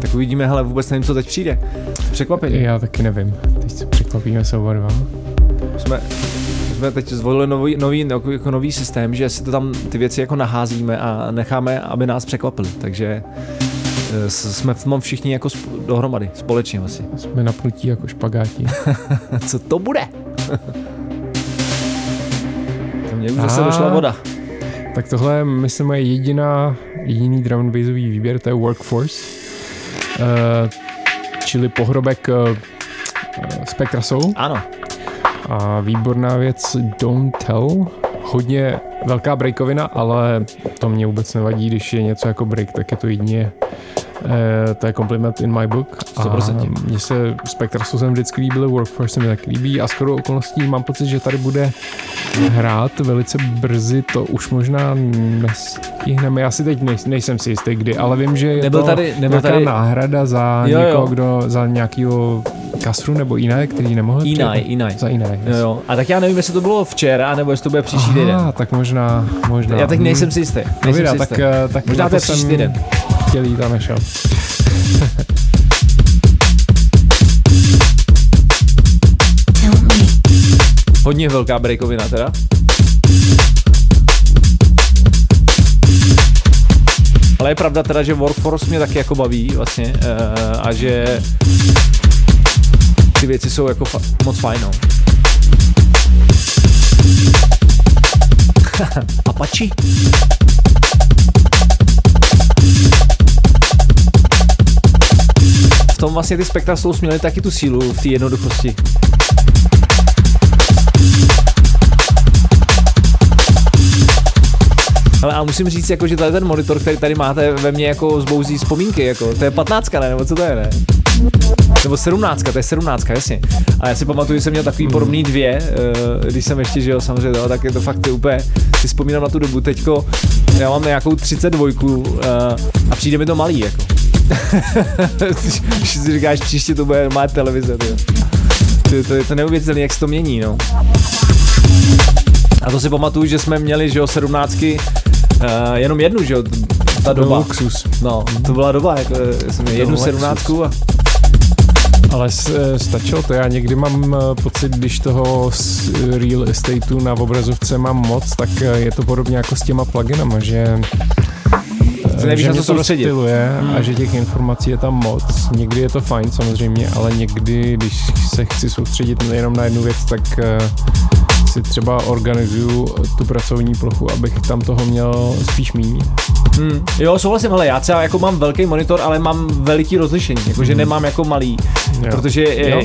Tak uvidíme, hele, vůbec nevím, co teď přijde. Překvapení. Já taky nevím. Teď se překvapíme se oba dva. Jsme, jsme teď zvolili nový, nový, jako, nový systém, že si to tam ty věci jako naházíme a necháme, aby nás překvapili. Takže eh, jsme v tom všichni jako sp- dohromady, společně asi. Jsme napnutí jako špagáti. Co to bude? to mě už zase došla voda. tak tohle je, myslím, moje jediná, jediný drum and bassový výběr, to je Workforce. Uh, čili pohrobek uh, Spectra Soul Ano, a výborná věc Don't Tell. Hodně velká breakovina, ale to mě vůbec nevadí, když je něco jako break, tak je to jedině Eh, to je compliment in my book. A 100%. mně se Spectra se sem vždycky líbily, Workforce se mi tak líbí a skoro okolností mám pocit, že tady bude hrát velice brzy, to už možná nestihneme. Já si teď nej, nejsem si jistý kdy, ale vím, že je Nebyl to tady- nebyl nějaká tady- náhrada za Jo, jo. někoho, kdo, za nějakýho kasru nebo jiné, který nemohl Inaj, přijet. Inaj. Za jiné. Jo, jo. A tak já nevím, jestli to bylo včera, nebo jestli to bude příští týden. Aha, tak možná, možná. Já teď nejsem si jistý. Nejsem videa, si tak, jistý. eh, tak Možná to je jsem příští týden. Chtěl jít a nešel. Hodně velká breakovina teda. Ale je pravda teda, že Workforce mě taky jako baví vlastně uh, a že ty věci jsou jako fa- moc fajn, no. Apache? Tom vlastně ty Spectra Souls měly taky tu sílu v té jednoduchosti. Ale a musím říct, jako, že tady ten monitor, který tady máte ve mně jako zbouzí vzpomínky, jako, to je 15, ne? Nebo co to je, ne? Nebo 17, to je 17, jasně. A já si pamatuju, že jsem měl takový podobný dvě, eh, když jsem ještě žil samozřejmě, jo, tak je to fakt úplně, si vzpomínám na tu dobu, teďko já mám nějakou 32 eh, a přijde mi to malý, jako. Když si říkáš, příště to bude má televize. To, to, je to neuvěřitelné, jak se to mění, no. A to si pamatuju, že jsme měli, že jo, sedmnáctky, uh, jenom jednu, že jo, ta doba. luxus. No, to byla doba, jako jsem měl jednu luxus. sedmnáctku a Ale eh, stačilo to, já někdy mám pocit, když toho real estateu na obrazovce mám moc, tak je to podobně jako s těma pluginama, že Že nevíš, že na co to soustředit. Hmm. a že těch informací je tam moc. Někdy je to fajn samozřejmě, ale někdy, když se chci soustředit jenom na jednu věc, tak eh, si třeba organizuju tu pracovní plochu, abych tam toho měl spíš míň. Hmm. Jo, souhlasím, ale já třeba jako mám velký monitor, ale mám veliký rozlišení, jakože nemám jako malý, Jo. protože Jo.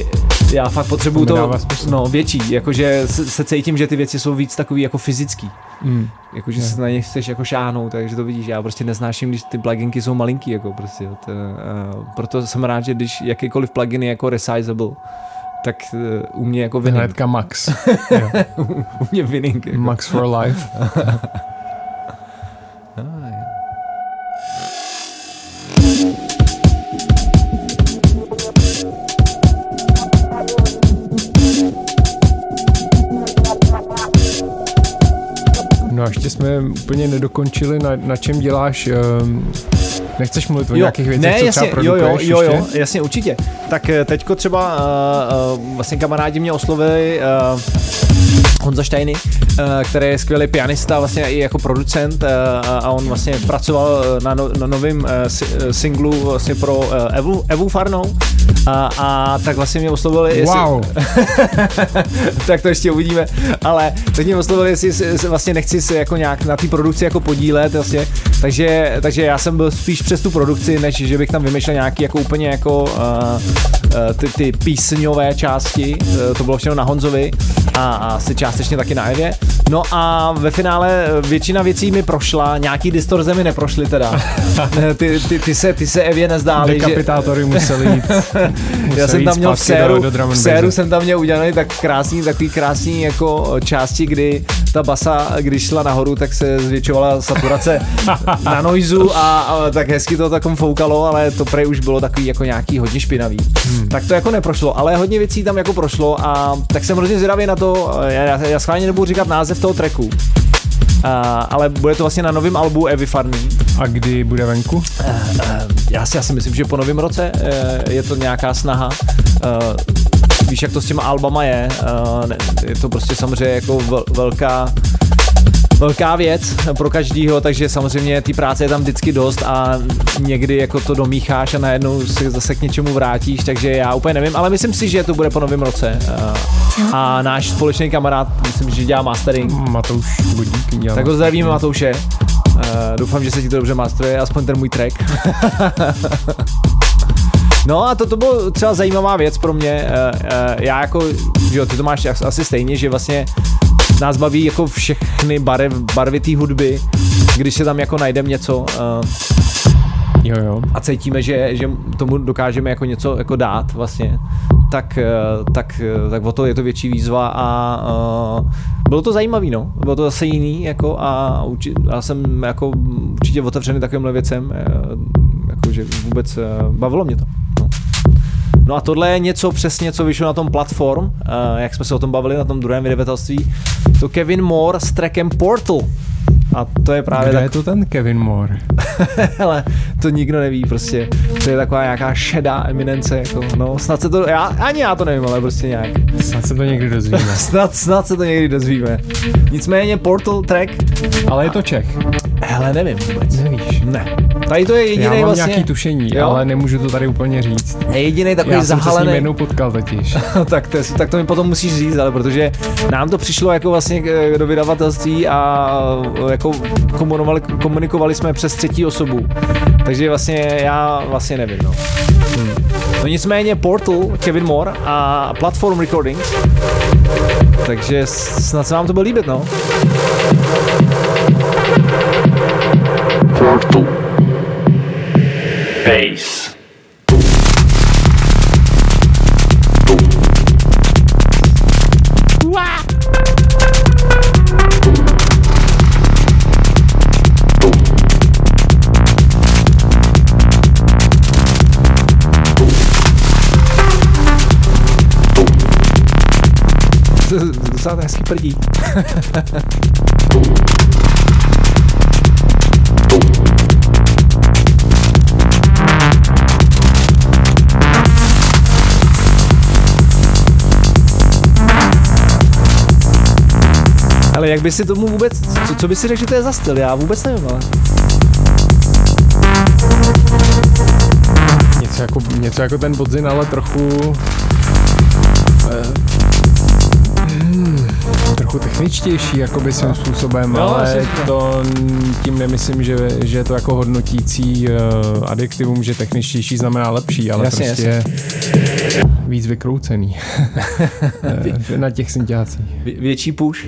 Já fakt potřebuju To to, no, větší, jakože se, se cítím, že ty věci jsou víc takový jako fyzický, Mm. jakože se na ně chceš jako šáhnout, takže to vidíš, já prostě nesnáším, když ty pluginky jsou malinký, jako prostě, to, uh, proto jsem rád, že když jakýkoliv plugin je jako resizable, tak uh, u mě jako winning, Hnedka Max. U mě winning, jako. Max for life. a ještě jsme úplně nedokončili, na, na čem děláš, um, nechceš mluvit o nějakých věcech, ne, co jasně, třeba jo, jo, jo, jo, jasně, určitě. Tak eh, teďko třeba uh, uh, vlastně kamarádi mě oslovili uh, Honza Štajny, který je skvělý pianista, vlastně i jako producent a on vlastně pracoval na, no, na novém si, singlu vlastně pro Evu, Evu Farnou a, a tak vlastně mě oslovili, jestli, Wow, tak to ještě uvidíme, ale teď mě oslovili, jestli se- se vlastně nechci se jako nějak na té produkci jako podílet, vlastně, takže, takže já jsem byl spíš přes tu produkci, než že bych tam vymýšlel nějaký jako úplně jako uh, uh, ty, ty písňové části, uh, to bylo všechno na Honzovi a, a asi částečně taky na Evě. No a ve finále většina věcí mi prošla, nějaký distorze mi neprošly teda. Ty, ty, ty, se, ty se Evě nezdály, že, dekapitátory museli jít. já jsem tam měl v do- séru, do and v séru jsem tam měl udělaný tak krásný, takový krásný jako části, kdy ta basa, když šla nahoru, tak se zvětšovala saturace na noizu a, a tak hezky to takom foukalo, ale to prej už bylo takový jako nějaký hodně špinavý. Hmm. Tak to jako neprošlo, ale hodně věcí tam jako prošlo a tak jsem hrozně zvědavý na to, já, já schválně nebudu říkat název toho tracku, ale bude to vlastně na novém albu Evy Farný. A kdy bude venku? Já si, já si myslím, že po novém roce eh, je to nějaká snaha. eh, Víš, jak to s těma albama je. eh, ne- Je to prostě samozřejmě jako vel- velká velká věc pro každýho, takže samozřejmě ty práce je tam vždycky dost a někdy jako to domícháš a najednou se zase k něčemu vrátíš, takže já úplně nevím, ale myslím si, že to bude po novém roce. eh, A náš společný kamarád, myslím, že dělá mastering, Matouš Vodík dělal. tak ho zdravíme Matouše. Uh, doufám, že se ti to dobře masteruje, aspoň ten můj track. no a to, to bylo třeba zajímavá věc pro mě. Uh, uh, já jako, že jo, ty to máš as- asi stejně, že vlastně nás baví jako všechny barev, barvy té hudby, když se tam jako najdeme něco uh, Jo, jo. a cítíme, že, že tomu dokážeme jako něco jako dát vlastně, tak, eh, tak, eh, tak o to je to větší výzva a uh, bylo to zajímavý, no. Bylo to zase jiný jako a uči, já jsem jako určitě otevřený takovýmhle věcem, eh, jako že vůbec eh, bavilo mě to. No. A tohle je něco přesně, co vyšlo na tom platform, uh, jak jsme se o tom bavili na tom druhém vydavatelství. To Kevin Moore s trackem Portal. A to je právě Kde tak, je to ten Kevin Moore? ale to nikdo neví prostě. To je taková nějaká šedá eminence, jako, no, snad se to, já, ani já to nevím, ale prostě nějak. Snad se to někdy dozvíme. Snad, snad se to někdy dozvíme. Nicméně Portal track, Ale je to Čech. hele, nevím vůbec. Nevíš. Ne. Tady to je Já jediný mám vlastně, nějaký tušení, Jo? ale nemůžu to tady úplně říct. je jediný takový Já jsem se s ním zahalený. jednou potkal totiž. tak, to, tak to mi potom musíš říct, ale protože nám to přišlo jako vlastně k- do vydavatelství a jako komunikovali, komunikovali jsme přes třetí osobu. Takže vlastně já vlastně nevím, no. Hmm. No nicméně Portal, Kevin Moore a Platform Recordings. Takže snad se vám to bude líbit, no. Docela hezký prdí. Ale jak by si tomu vůbec, co, co by si řekl, že to je za styl? Já vůbec nevím, ale. Něco jako, něco jako ten podzin, ale trochu... eh, trochu techničtější, jakoby svým způsobem, No, ale to. to tím nemyslím, že, že je to jako hodnotící uh, adjektivum, že techničtější znamená lepší, ale Jasně, prostě víc vykroucený Eh, na těch synťácích. Vě- větší push.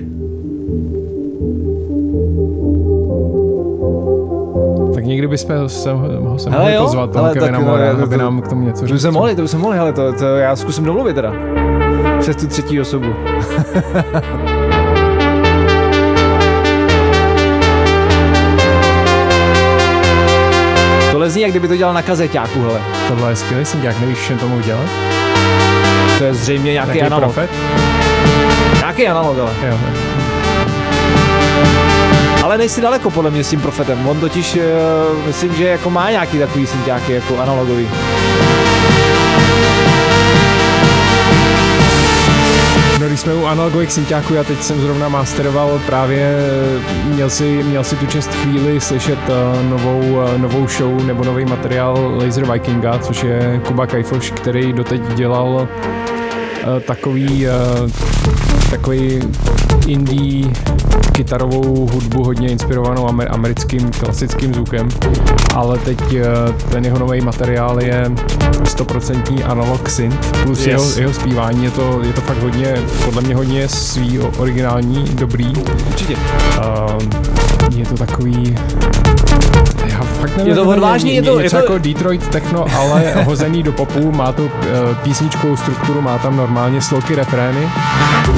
Tak někdy bychom se, ho se mohli jo, pozvat, toho Kevina Mora, to- aby nám k tomu něco To by se mohli, to by se mohli, ale to, to já zkusím domluvit teda. Přes tu třetí osobu. Tohle zní, jak kdyby to dělal na kazeťáku, hele. Tohle je skvělý synťák, nevíš, všem tomu udělat? To je zřejmě nějaký Nějaký analog. profet? Nějaký analog, ale. Jo. Ale nejsi daleko podle mě s tím profetem. On totiž, uh, myslím, že jako má nějaký takový synťáky jako analogový. Když jsme u analogových synťáků, já teď jsem zrovna masteroval právě, měl si, měl si tu čest chvíli slyšet uh, novou, uh, novou show nebo nový materiál Laser Vikinga, což je Kuba Kajfoš, který doteď dělal uh, takový, takový indie kytarovou hudbu hodně inspirovanou amer- americkým klasickým zvukem, ale teď uh, ten jeho nový materiál je 100% analog synth, plus Yes. jeho, jeho zpívání je to, je to fakt hodně, podle mě hodně svý, originální, dobrý. Určitě. Uh, je to takový... Já fakt nevím, Je to odvážný, je to- něco je to- jako Detroit techno, ale hozený do popu, má tu uh, písničkovou strukturu, má tam normálně sloky, refrény,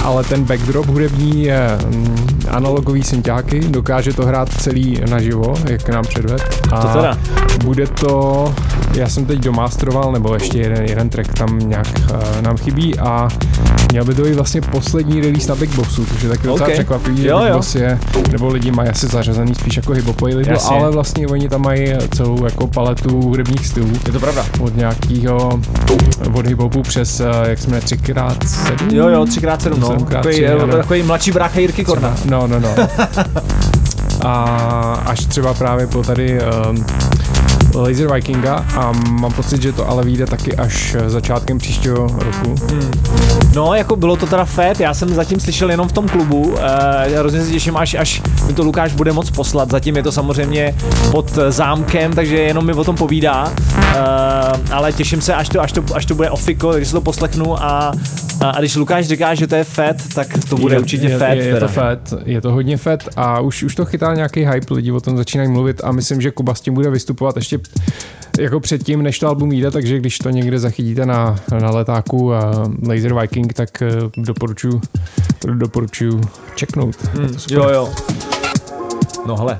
ale ten backdrop hudební je mm, analogový synťáky, dokáže to hrát celý naživo, jak nám předved. A To teda. bude to, já jsem teď domasteroval, nebo ještě jeden, jeden track tam nějak uh, nám chybí a měl by to být vlastně poslední release na Big Bossu, což je taky docela překvapivý, že Jo, Big jo. Boss je, nebo lidi mají asi zařazený spíš jako Jasně. ale vlastně oni tam mají celou jako paletu hudebních stylů. Je to pravda. Od nějakého, od hiphopu přes, eh, jak jsme 3x7? Jo, jo, 3x7, no. Sedmkrát Takový, tři, ano. takový mladší brácha Jirky Korna. No, no, no. A až třeba právě po tady um, Laser Vikinga a mám pocit, že to ale vyjde taky až začátkem příštího roku. No, jako bylo to teda fét, já jsem zatím slyšel jenom v tom klubu, e, hrozně se těším, až, až mi to Lukáš bude moc poslat, zatím je to samozřejmě pod zámkem, takže jenom mi o tom povídá, e, ale těším se, až to, až to, až to bude ofiko, takže si to poslechnu a, a, a když Lukáš říká, že to je fét, tak to bude je, určitě je. Je, je teda. to fet, je to hodně fet a už, už to chytá nějaký hype, lidi o tom začínají mluvit a myslím, že Kuba s tím bude vystupovat ještě jako předtím, než to album jde, takže když to někde zachytíte na, na letáku uh, Laser Viking, tak uh, doporučuji. Je Hmm, to super. jo, jo. No hele,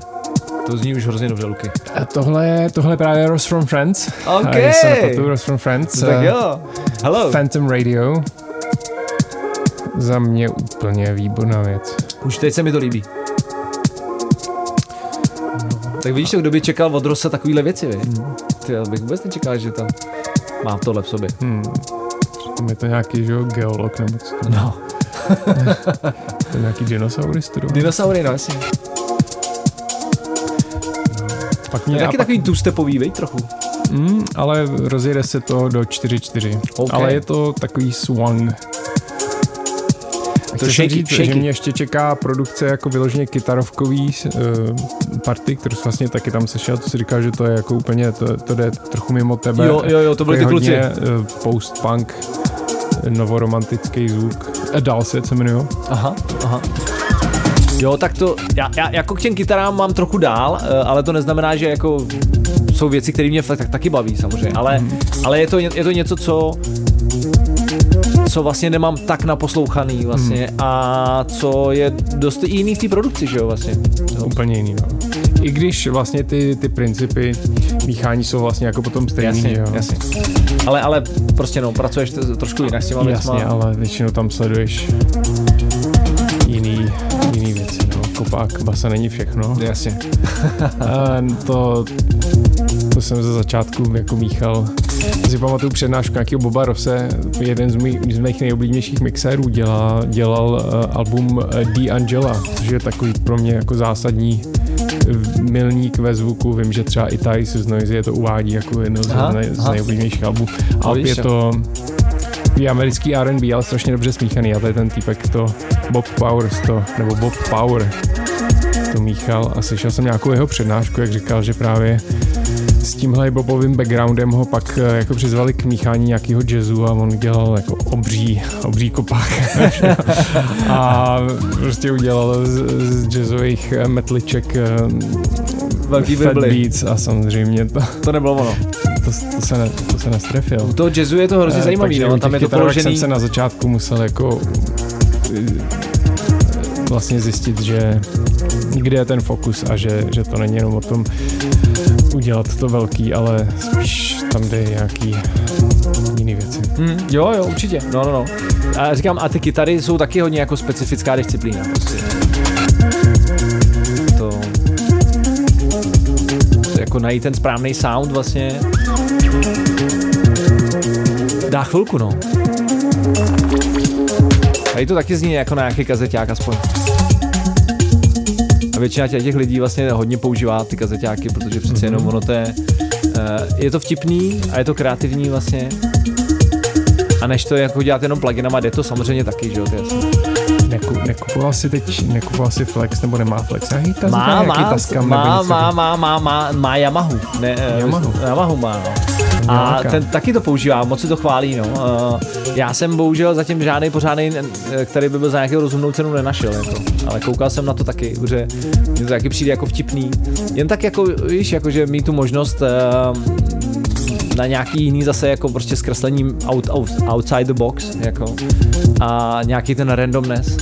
to zní už hrozně dobře, Luky. A tohle je, tohle je právě Ross from Friends. OK. A jestli se nepletu, Ross from Friends. Tak eh, jo, hello. Phantom Radio. Za mě úplně výborná věc. Už teď se mi to líbí. Tak víš, to, kdo by čekal od Rosa takovýhle věci, vy? Ty, já bych vůbec nečekal, že tam má tohle v sobě. Hmm. Přitom je to nějaký že, jo, geolog nebo co? No. To je nějaký dinosaury studoval. Dinosaury, no jasně. Pak Je mě, taky a pak, takový two-stepový, vej trochu. mm, ale rozjede se to do 4-4. OK. Ale je to takový swang. A chtěl shaky, říct, shaky. že mě ještě čeká produkce jako vyloženě kytarovkový uh, party, kterou jsi vlastně taky tam sešel, to si říkal, že to je jako úplně, to, to jde trochu mimo tebe. Jo, jo, jo, to byli je ty kluci. uh, post-punk, novoromantický zvuk. A Dalset se jmenuje. Aha, aha. Jo, tak to, já, já jako k těm kytarám mám trochu dál, eh, ale to neznamená, že jako jsou věci, které mě fakt tak, taky baví samozřejmě, ale, Mhm. ale je, to, je to něco, co co vlastně nemám tak naposlouchaný vlastně Mhm. a co je dost jiný v té produkci, že jo vlastně. Úplně jiný, no. I když vlastně ty, ty principy míchání jsou vlastně jako potom stejný, Jasně, jo. jasně. Ale, ale prostě no, pracuješ t- trošku jinak s těma věcma. Jasně, ale většinou tam sleduješ jiný, jiný věci, no. Kopák, basa není všechno. Jasně. A to, to jsem ze začátku jako míchal. Si pamatuju přednášku nějakého Boba Rose, jeden z mých, z mých nejoblíbenějších mixérů dělá, dělal uh, album uh, The Angela, což je takový pro mě jako zásadní eh, milník ve zvuku. Vím, že třeba i Thais z Noisy je to uvádí jako jedno z, Aha, z nejoblíbenějších albů. A je to takový americký R&B, ale strašně dobře smíchaný. A to je ten týpek to Bob Powers to, nebo Bob Power to míchal a slyšel jsem nějakou jeho přednášku, jak říkal, že právě s tímhle bobovým backgroundem ho pak eh, jako přizvali k míchání nějakého jazzu a on dělal jako obří, obří kopák. a prostě udělal z, z jazzových eh, metliček eh, Velký fat beats a samozřejmě to, To nebylo ono. to, to, se, ne, to se nestrefil. U toho jazzu je to hrozně zajímavý, no, tam je to položený. jsem se na začátku musel jako vlastně zjistit, že kde je ten fokus a že, že to není jenom o tom udělat to velký, ale spíš tam jde nějaký jiný věci. Hmm, jo, jo, určitě. No, no, no. A říkám, a ty kytary jsou taky hodně jako specifická disciplína. Prostě. To, to jako najít ten správný sound vlastně dá chvilku, no. Tady to taky zní jako na nějaký kazeťák aspoň. Většina těch lidí vlastně hodně používá ty kazeťáky, protože přece jenom ono to je, eh, je to vtipný a je to kreativní vlastně. A než to jako dělat jenom pluginama, jde to samozřejmě taky, že jo, to je. Neku, nekupoval si teď, nekupoval si Flex nebo nemá Flex? Nějaký tas, Má, má, Tascam má, má, má, má, má, má Yamahu. Ne, eh, Yamahu. Yamahu má, no. A ten taky to používá, moc si to chválí, no. Uh, já jsem bohužel zatím žádný pořádný, eh, který by byl za nějakou rozumnou cenu nenašel, jako. ale koukal jsem na to taky, že mě to taky přijde jako vtipný. Jen tak jako, víš, jako, že mít tu možnost uh, na nějaký jiný zase jako prostě zkreslením out, out, outside the box, jako. A nějaký ten randomness.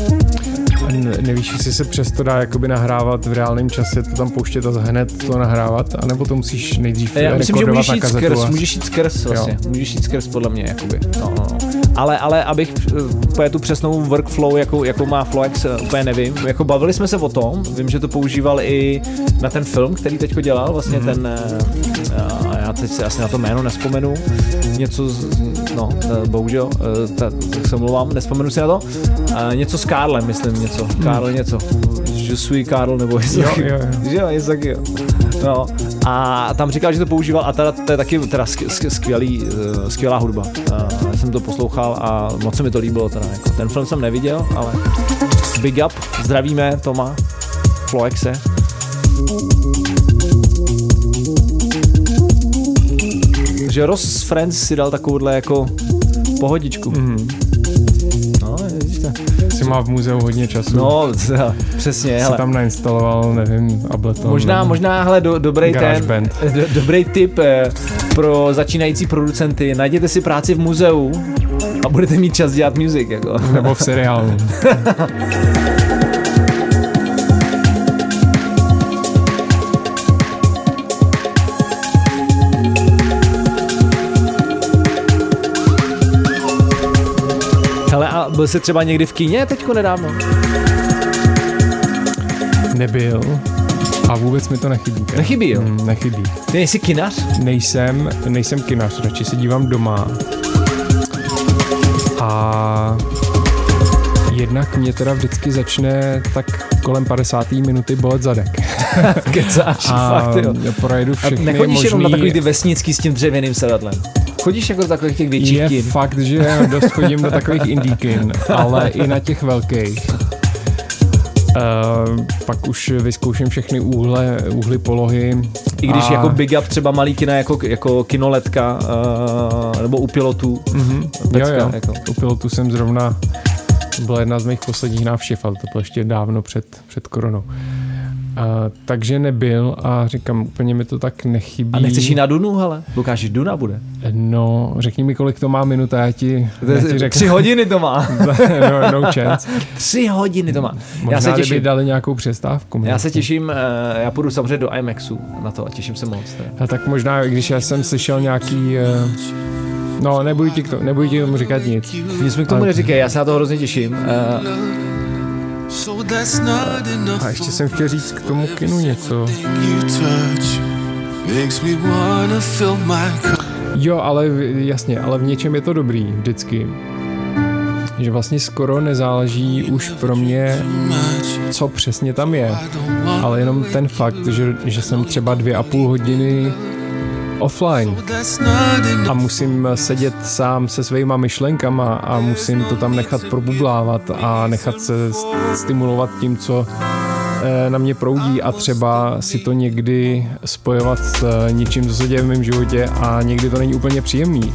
Ne- Nevíš, jestli se přesto dá jakoby nahrávat v reálném čase, to tam pouštět a hned to nahrávat, anebo to musíš nejdřív Já myslím, že můžeš jít skrz, a- můžeš jít skrz vlastně, můžeš jít skrz podle mě, jakoby. No, no, no. Ale, ale abych eh, úplně tu přesnou workflow, jakou, jakou má Floex, eh, úplně nevím. Jako bavili jsme se o tom, vím, že to používal i na ten film, který teďko dělal, vlastně mm-hmm. ten, eh, já teď si asi na to jméno nespomenu, něco, z, no, eh, bohužel, eh, ta, tak se mluvám, nespomenu si na to, Eh, něco s Karlem, myslím, něco, Karl něco, Je suis Karl, nebo něco Jo, jo, jo. že No, a tam říkal, že to používal a teda, to je taky teda sk- sk- skvělý, skvělá hudba. Uh, jsem to poslouchal a moc se mi to líbilo teda. Jako. Ten film jsem neviděl, ale big up, zdravíme Toma, Floexe. Že Ross z Friends si dal takovouhle jako pohodičku. Mhm. No, vidíš to. Si má v muzeu hodně času. No, teda, přesně, si tam nainstaloval, nevím, Ableton. Možná, možná, hele, do, dobrý ten, do, dobrý tip eh, pro začínající producenty. Najděte si práci v muzeu a budete mít čas dělat music, jako. Nebo v seriálu. Hele, a byl jsi třeba někdy v kině teďko nedávno? Nebyl. A vůbec mi to nechybí. teda. Nechybí, jo? Mm, nechybí. Ty nejsi kinař? Nejsem, nejsem kinař, radši se dívám doma. A jednak mě teda vždycky začne tak kolem 50. minuty bolet zadek. Kecáš, A fakt, jo. projedu A všechny nechodíš možný... jenom na takový ty vesnický s tím dřevěným sedadlem? Chodíš jako do takových těch větších Je kin? fakt, že dost chodím do takových indíkin, ale i na těch velkých. Uh, pak už vyzkouším všechny úhle, úhly polohy. I když a, jako big up třeba malý kina jako, jako kinoletka uh, nebo u pilotů. Mhm, jo, Pecka, jo. jako. U pilotu jsem zrovna byla jedna z mých posledních návštěv, ale to bylo ještě dávno před, před koronou. A, takže nebyl a říkám, úplně mi to tak nechybí. A nechceš jít na Dunu, hele? Lukáš, Duna bude. No, řekni mi, kolik to má minut a já ti, já ti řeknu. Tři hodiny to má. no, no chance. Tři hodiny to má. Možná, já se těším. dali nějakou přestávku. Já se mezi- těším, eh, já půjdu samozřejmě do IMAXu na to a těším se moc. teda. A tak možná, když já jsem slyšel nějaký... eh, No, nebudu ti, k to, nebudu ti tomu říkat nic. Nic mi k tomu Ale- neříkej, já se na to hrozně těším. Eh, A ještě jsem chtěl říct k tomu kinu něco. Jo, ale jasně, ale v něčem je to dobrý vždycky. Že vlastně skoro nezáleží už pro mě, co přesně tam je, ale jenom ten fakt, že, že jsem třeba dvě a půl hodiny offline a musím sedět sám se svýma myšlenkama a musím to tam nechat probublávat a nechat se st- stimulovat tím, co eh, na mě proudí a třeba si to někdy spojovat s eh, něčím, co se děje v mém životě a někdy to není úplně příjemný.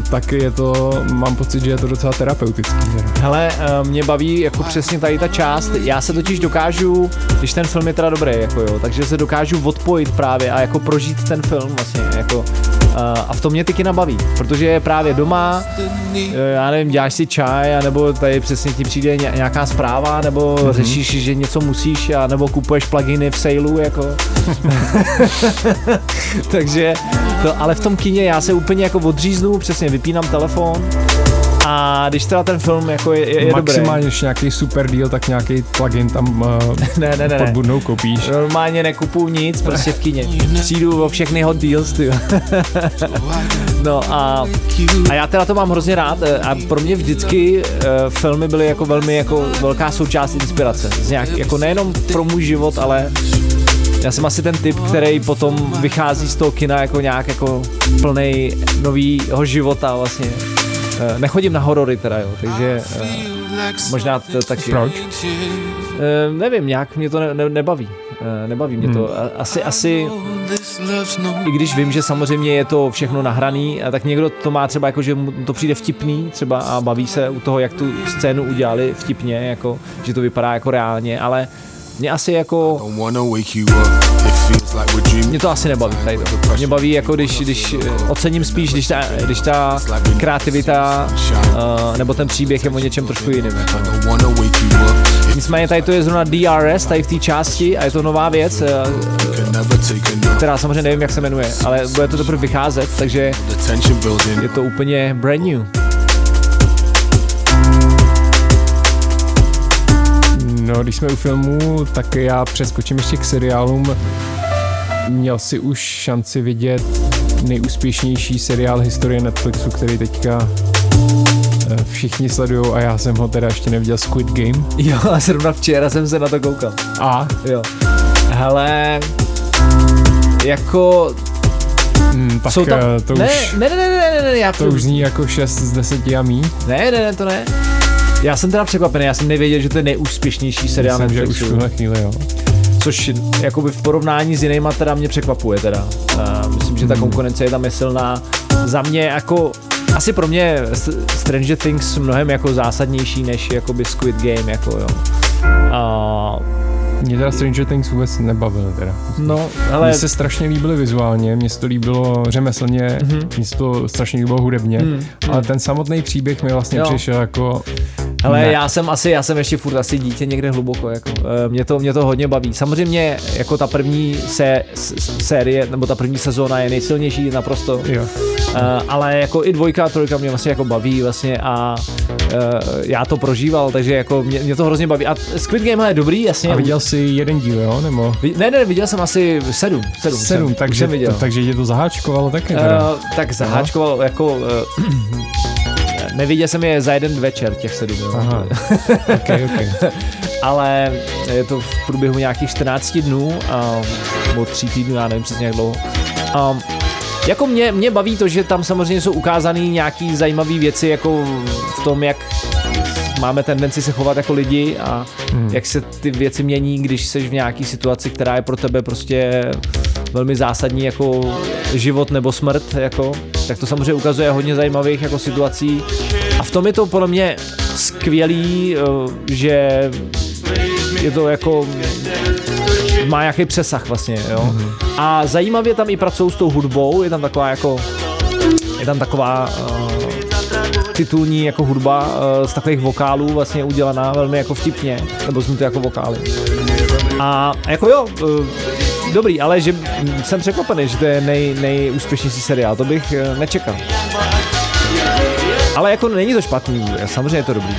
Tak je to, mám pocit, že je to docela terapeutický. Hele, eh, mě baví jako přesně tady ta část, já se totiž dokážu, když ten film je teda dobrý, jako jo, takže se dokážu odpojit právě a jako prožít ten film vlastně, jako a v tom mě ty kina baví, protože je právě doma, eh, já nevím, děláš si čaj, nebo tady přesně ti přijde ně- nějaká zpráva, nebo mm-hmm. řešíš, že něco musíš, a nebo kupuješ pluginy v sailu, jako. takže to, ale v tom kině já se úplně jako odříznu, přesně vypínám telefon a když teda ten film jako je, je, je dobrý. Maximálně, když nějaký super deal, tak nějaký plugin tam uh, Ne, ne, ne, pod budnou koupíš. Normálně nekupuju nic, prostě v kině. Přijdu o všechny hot deals, ty. No a, a já teda to mám hrozně rád eh, a pro mě vždycky uh, filmy byly jako velmi jako velká součást inspirace. Z nějak, jako nejenom pro můj život, ale já jsem asi ten typ, který potom vychází z toho kina jako nějak jako plnej novýho života vlastně. Eh, Nechodím na horory teda, jo, takže eh, možná to taky. Proč? Eh, nevím, nějak mě to ne, ne, nebaví. Nebaví mě to. A- Asi, asi, i když vím, že samozřejmě je to všechno nahraný, tak někdo to má třeba jako, že mu to přijde vtipný třeba a baví se u toho, jak tu scénu udělali vtipně, jako, že to vypadá jako reálně, ale mě asi jako, mě to asi nebaví tady to. Mě baví jako, když, když eh, ocením spíš, když ta, když ta kreativita uh, nebo ten příběh je o něčem trošku jiným. Jako. It Nicméně tady to je zrovna DRS, tady v té části a je to nová věc, eh, note. která samozřejmě nevím, jak se jmenuje, ale bude to teprve vycházet, takže je to úplně brand new. No, když jsme u filmů, tak já přeskočím ještě k seriálům. Měl si už šanci vidět nejúspěšnější seriál historie Netflixu, který teďka eh, všichni sledují a já jsem ho teda ještě neviděl Squid Game. Jo, a zrovna včera jsem se na to koukal. A Jo. Hele, jako hm, tak jsou tam... eh, to, ne, už, ne, ne, ne, ne, ne, ne, já to už zní jako 6 z 10 a mí. Ne, ne, ne, to ne. Já jsem teda překvapený, já jsem nevěděl, že to je nejúspěšnější seriál Myslím, že už v Netflixu. tuhle chvíli, jo. což jakoby v porovnání s jinýma teda mě překvapuje teda. Uh, myslím, že ta konkurence je tam je silná. Za mě jako asi pro mě Stranger Things mnohem jako zásadnější než jakoby Squid Game jako jo. Uh, Mě teda Stranger Things vůbec nebavily teda. no, ale Mně se strašně líbily vizuálně, mně se to líbilo řemeslně, mm-hmm. mně se to strašně líbilo hudebně, Mhm, mm, ale ten samotný příběh mi vlastně Jo. přišel jako... Ale Ne. já jsem asi, já jsem ještě furt asi dítě někde hluboko, jako, eh, mě, to, mě to hodně baví. Samozřejmě jako ta první sé, série, nebo ta první sezóna je nejsilnější naprosto, Jo. uh, ale jako i dvojka a trojka mě vlastně jako baví vlastně a uh, já to prožíval, takže jako mě, mě to hrozně baví. A Squid Game je dobrý, jasně. A viděl jsi jeden díl, jo? Nebo Ne, ne, viděl jsem asi sedm. Sedm, sedm, jsem, takže, jsem viděl. to, takže tě to zaháčkovalo taky teda. Uh, tak zaháčkoval jako... Uh, neviděl jsem je za jeden večer, těch sedm. Aha, ok, ok. ale je to v průběhu nějakých 14 dnů, um, nebo 3 týdnů, já nevím přesně jak dlouho. Um, jako mě, mě baví to, že tam samozřejmě jsou ukázány nějaký zajímavé věci, jako v tom, jak máme tendenci se chovat jako lidi a hmm. jak se ty věci mění, když jsi v nějaký situaci, která je pro tebe prostě velmi zásadní jako život nebo smrt, jako, tak to samozřejmě ukazuje hodně zajímavých jako situací a v tom je to podle mě skvělý, eh, že je to jako má nějaký přesah vlastně, jo. Mm-hmm. A zajímavě tam i pracují s tou hudbou, je tam taková jako je tam taková uh, titulní jako hudba uh, z takových vokálů vlastně udělaná velmi jako vtipně, nebo zní to jako vokály. A jako jo, uh, dobrý, ale že jsem překvapený, že to je nej, nejúspěšnější seriál, to bych uh, nečekal. Ale jako není to špatný, samozřejmě je to dobrý.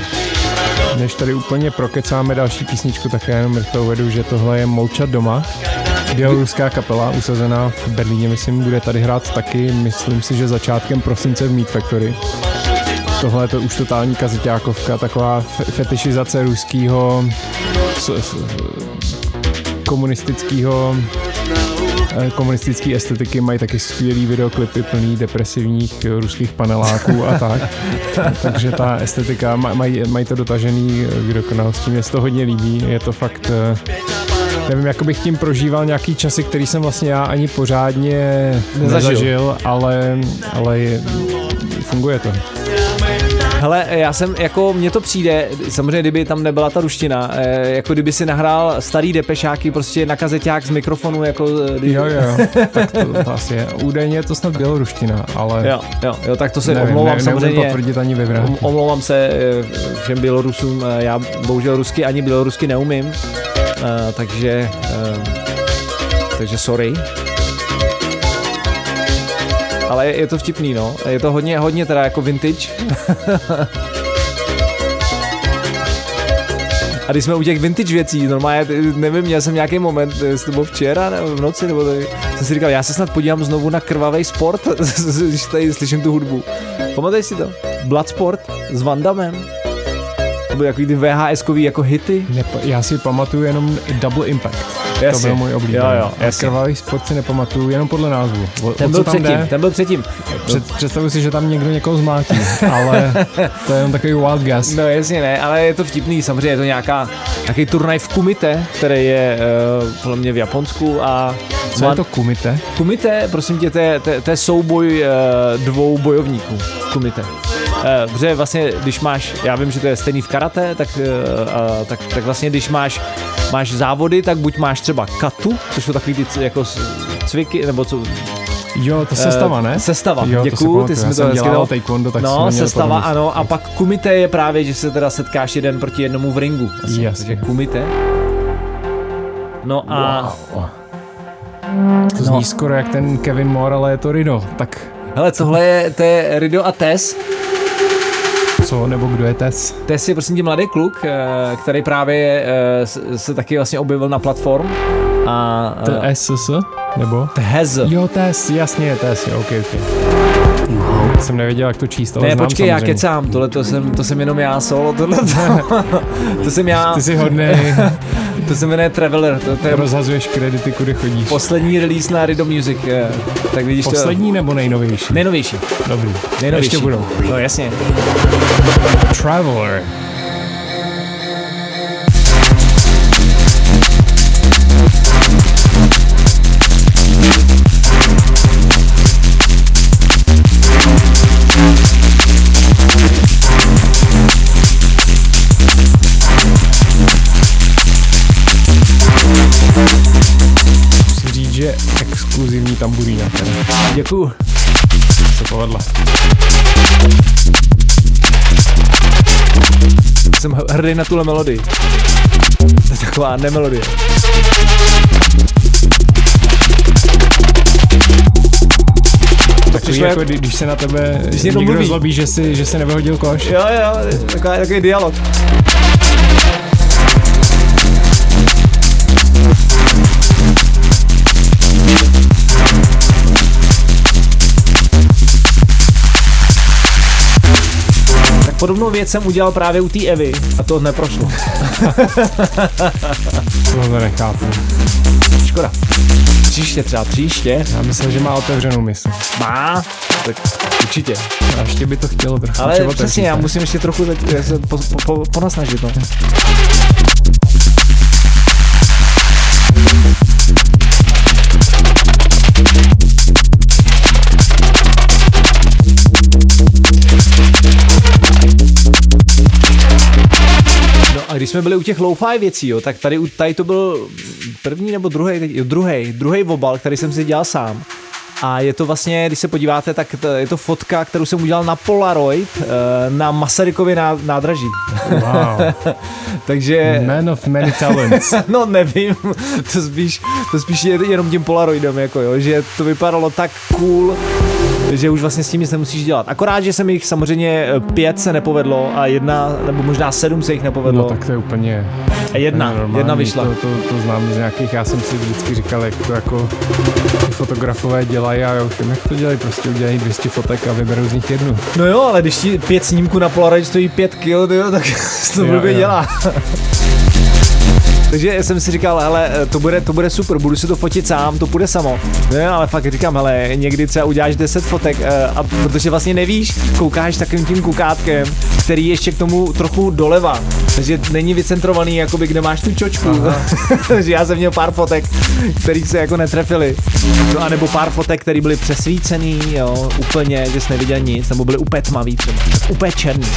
Než tady úplně prokecáme další písničku, tak já jenom rychle uvedu, že tohle je Molčat doma. Běloruská kapela, usazená v Berlíně, myslím, bude tady hrát taky, myslím si, že začátkem prosince v Meat Factory. Tohle je to už totální kaziťákovka, taková fe- fetišizace ruského komunistického eh, komunistické estetiky mají taky skvělý videoklipy plný depresivních eh, ruských paneláků a tak. Takže ta estetika, maj- mají, mají to dotažený eh, k dokonalosti, mě se to hodně líbí, je to fakt eh, nevím, jako bych tím prožíval nějaký časy, který jsem vlastně já ani pořádně Nezažil. nezažil, ale, ale je, funguje to. Hele, já jsem, jako mně to přijde, samozřejmě kdyby tam nebyla ta ruština, eh, jako kdyby si nahrál starý depešáky prostě na kazeťák z mikrofonu, jako... eh, Jo, jo, tak to, to asi je. Údajně je to snad běloruština, ale Jo, jo, jo, tak to se nevím, omlouvám ne, neumím samozřejmě. potvrdit ani vyvrátit. Om- Omlouvám se eh, všem Bělorusům, já bohužel rusky ani bělorusky neumím, takže, takže sorry. Ale je, je to vtipný, no. Je to hodně, hodně teda jako vintage. A když jsme u těch vintage věcí, normálně, nevím, měl jsem nějaký moment, jestli to bylo včera nebo v noci, nebo tady, jsem si říkal, já se snad podívám znovu na krvavý sport, když tady slyším tu hudbu. Pamatuješ si to? Bloodsport s Van Dammem? To byly takový ty VHS-kový jako hity. Nepa- já si pamatuju jenom Double Impact. To Jasně. byl můj oblíbený. Jo, jo, jasně. Krvavý sport si nepamatuju, jenom podle názvu. O, Ten o byl předtím, jde? ten byl předtím. Před, představuji si, že tam někdo někoho zmátí, ale to je jenom takový wild guess. No jasně ne, ale je to vtipný, samozřejmě je to nějaká, nějaký turnaj v Kumite, který je uh, podle mě v Japonsku a Co je to kumite? Kumite, prosím tě, to je, to, to je souboj uh, dvou bojovníků. Kumite. Uh, protože vlastně, když máš, já vím, že to je stejný v karate, tak, uh, tak, tak vlastně, když máš, máš závody, tak buď máš třeba katu, což jsou takový ty jako cviky, nebo co, Jo, to sestava, ne? Eh, Sestava, Jo, děkuju, ty jsi mi to hezky dělal taekwondo, tak no, sestava, podobný ano, a pak kumite je právě, že se teda setkáš jeden proti jednomu v ringu. Asi, Jasně. Takže kumite. No a Wow. To zní No. skoro jak ten Kevin Moore, ale je to Rido. Tak hele, tohle je, to je Rido a Tess. co, nebo kdo je Tess? Tess je prosím tě mladý kluk, eh, který právě eh, se taky vlastně objevil na platform. A To eh, SSS? Nebo? Thez. Jo, Tess, jasně, Tess, jo, ok, ok. Jsem nevěděl, jak to číst, ale Ne, znám počkej, já samozřejmě. kecám, tohle to jsem, to jsem jenom já solo, tohle to, to jsem já, Ty jsi hodnej, to se jmenuje Traveler, to, to je rozhazuješ kredity, kudy chodíš. poslední release na Rido Music, eh, tak vidíš Poslední nebo nejnovější? to, nejnovější, Dobrý. nejnovější. Ještě budou. No jasně. Traveler. Tamburína. Děkuju. Se povedla. Jsem hr- hrdý na tuhle melodii. To je taková nemelodie. Takový jako, jak- kdy- když se na tebe Když někdo někdo mluví. zlobí, že si, že se nevyhodil koš. Jo, jo, taková, takový dialog. Podobnou věc jsem udělal právě u té Evy a to neprošlo. Tohle nechápu. Škoda. Příště třeba, příště. Já myslím, že má otevřenou mysl. Má. Tak určitě. A ještě by to chtělo trochu Ale přesně, já musím ještě trochu se po, po, po, ponasnažit. No. A když jsme byli u těch lo-fi věcí, jo, tak tady, u- tady to byl první nebo druhý, jo, druhý, druhý obal, který jsem si dělal sám. A je to vlastně, když se podíváte, tak to, je to fotka, kterou jsem udělal na Polaroid eh, na Masarykově ná- nádraží. Wow. Takže... Man of many talents. No nevím, to spíš, to spíš je jenom tím Polaroidem, jako jo, že to vypadalo tak cool, že už vlastně s tím nic nemusíš dělat. Akorát, že se mi jich samozřejmě eh, pět se nepovedlo a jedna, nebo možná sedm se jich nepovedlo. No tak to je úplně... a jedna, normální. jedna vyšla. To, to, to znám z nějakých, já jsem si vždycky říkal, jak to jako fotografové dělají a já už vím, jak to dělají, prostě udělají 200 fotek a vyberou z nich jednu. No jo, ale když ti pět snímků na Polaroid stojí pět kil, tyjo, tak to blbě jo. dělá. Takže jsem si říkal, hele, to bude, to bude super, budu si to fotit sám, to půjde samo. Ne, ale fakt říkám, hele, někdy třeba uděláš 10 fotek, eh, a protože vlastně nevíš, koukáš takovým tím kukátkem, který je ještě k tomu trochu doleva. Takže není vycentrovaný, jakoby kde máš tu čočku. Takže já jsem měl pár fotek, kterých se jako netrefily. No a nebo pár fotek, které byly přesvícený, jo, úplně, že jsi neviděl nic, nebo byly úplně tmavý třeba, úplně černý.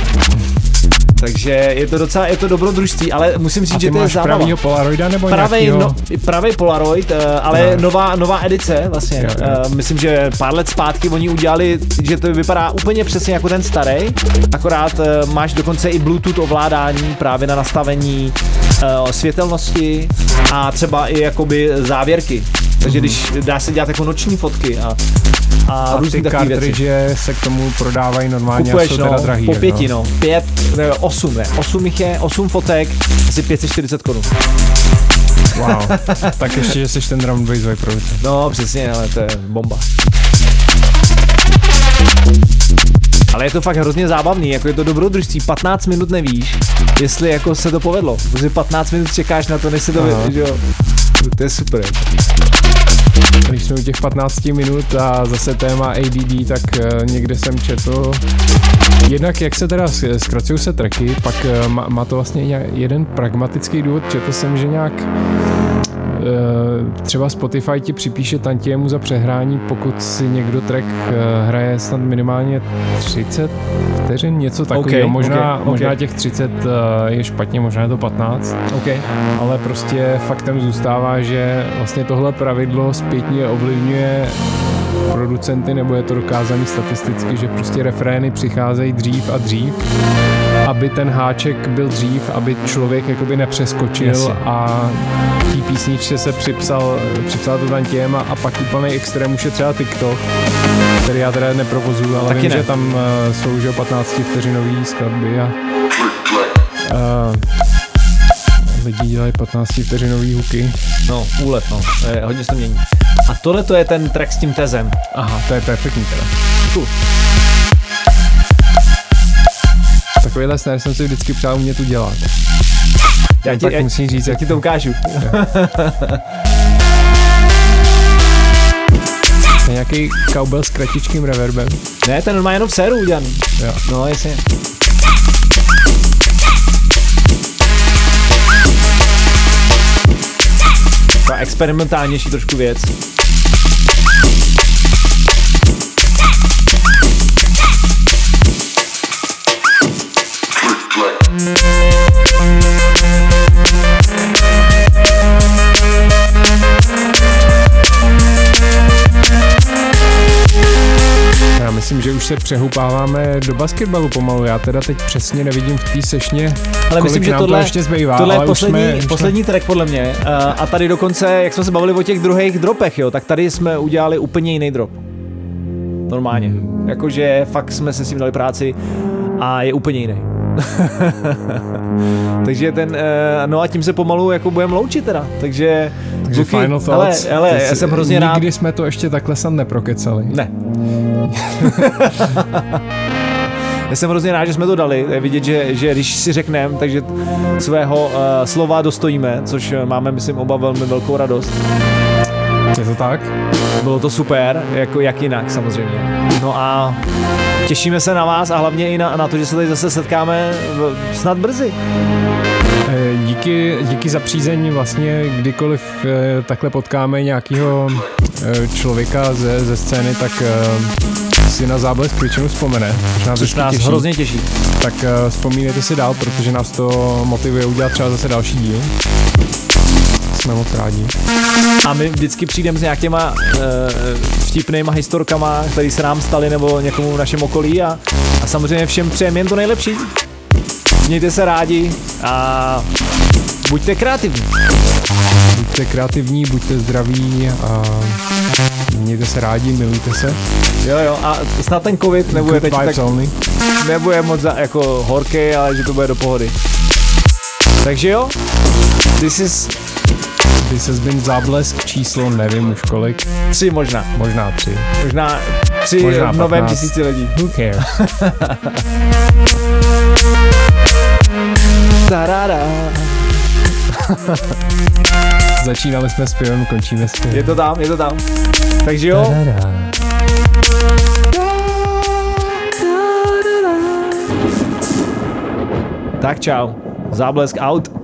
Takže je to docela, je to dobrodružství, ale musím říct, A že to je zábava. pravýho Polaroida nebo Pravej, nějakýho? no, pravej Polaroid, eh, ale No. nová, nová edice vlastně. Jo, jo. Eh, Myslím, že pár let zpátky oni udělali, že to vypadá úplně přesně jako ten starý, akorát eh, máš dokonce i Bluetooth ovládání právě na nastavení světelnosti a třeba i jakoby závěrky. Takže když dá se dělat jako noční fotky a, a, A různý ty takové věci. se k tomu prodávají normálně a Kupuješ, jsou no, teda drahý. po pěti, no. Pět, ne, osm, ne. Osm jich je, osm fotek, asi 540 korun. Wow. tak ještě, že jsi ten drum bass producent. No, přesně, ale to je bomba. Ale je to fakt hrozně zábavný, jako je to dobrodružství, 15 minut nevíš, jestli jako se to povedlo, protože 15 minut čekáš na to, než se to vy, že jo. To je super. Když jsme u těch 15 minut a zase téma ADD, tak uh, někde jsem četl, jednak jak se teda zkracují se tracky, pak uh, má, to vlastně jeden pragmatický důvod, četl jsem, že nějak eh, třeba Spotify ti připíše tantiemu za přehrání, pokud si někdo track eh, hraje snad minimálně 30 vteřin, něco takového. Ok, možná, ok, ok. možná těch 30 eh, je špatně, možná je to 15 OK. ale prostě faktem zůstává, že vlastně tohle pravidlo zpětně ovlivňuje producenty, nebo je to dokázaný statisticky, že prostě refrény přicházejí dřív a dřív, aby ten háček byl dřív, aby člověk jakoby nepřeskočil Jasně. a tý písničce se připsal, připsal to tam těm a, a pak úplný extrém už je třeba TikTok, který já teda neprovozuju, ale Taky vím, ne. že tam uh, jsou že jo, 15 vteřinový skladby a uh, lidi dělají 15 vteřinový huky. No, úlet, no. Je, hodně se mění. A tohle to je ten track s tím tezem. Aha, to je perfektní teda. Cool. Takovýhle snare jsem si vždycky přál umět udělat. Já ti, tak já, musím říct, já jak ti to ukážu. je nějaký cowbell s kratičkým reverbem. Ne, ten má jenom v séru udělaný. Jo. No, jasně. Experimentálnější trošku věc. Myslím, že už se přehoupáváme do basketbalu pomalu. Já teda teď přesně nevidím v té sešně, Ale kolik myslím, že nám tohle, to ještě zbývá. tohle je poslední, jsme, už jsme- poslední track podle mě. Uh, a tady dokonce, jak jsme se bavili o těch druhých dropech, jo, tak tady jsme udělali úplně jiný drop. Normálně. Hmm. Jakože fakt jsme se s tím dali práci a je úplně jiný. Takže ten, uh, no a tím se pomalu jako budeme loučit teda. Takže, Takže kluky, final hele, thoughts. hele, já jsem hrozně rád. Nikdy jsme to ještě takhle snad neprokecali. Ne. Já jsem hrozně rád, že jsme to dali. Je vidět, že, že když si řekneme, takže svého uh, slova dostojíme, což eh, máme, myslím, oba velmi velkou radost. Je to tak? Bylo to super, jako jak jinak samozřejmě. No a těšíme se na vás a hlavně i na, na to, že se tady zase setkáme v, snad brzy. Eh, Díky, díky za přízeň vlastně kdykoliv eh, takhle potkáme nějakého člověka ze, ze scény, tak eh, si na záblesk většinou vzpomene. Což nás, Což nás těší. hrozně těší. Tak eh, vzpomínejte si dál, protože nás to motivuje udělat třeba zase další díl. Jsme moc rádi. A my vždycky přijdeme s nějakýma uh, vtipnýma historkama, které se nám staly nebo někomu v našem okolí a, a samozřejmě všem přejeme jen to nejlepší. Mějte se rádi a buďte kreativní. Buďte kreativní, buďte zdraví a mějte se rádi, milujte se. Jo, jo, a snad ten covid nebude Good teď tak, only. nebude moc za, jako horký, ale že to bude do pohody. Takže jo, this is This has been záblesk číslo, nevím už kolik, tři možná. možná tři. Možná tři Možná v novém 15. tisíciletí. Who cares? Začínali jsme s pivem, končíme s pivem. Je to tam, je to tam. Takže jo, tak čau. Záblesk out.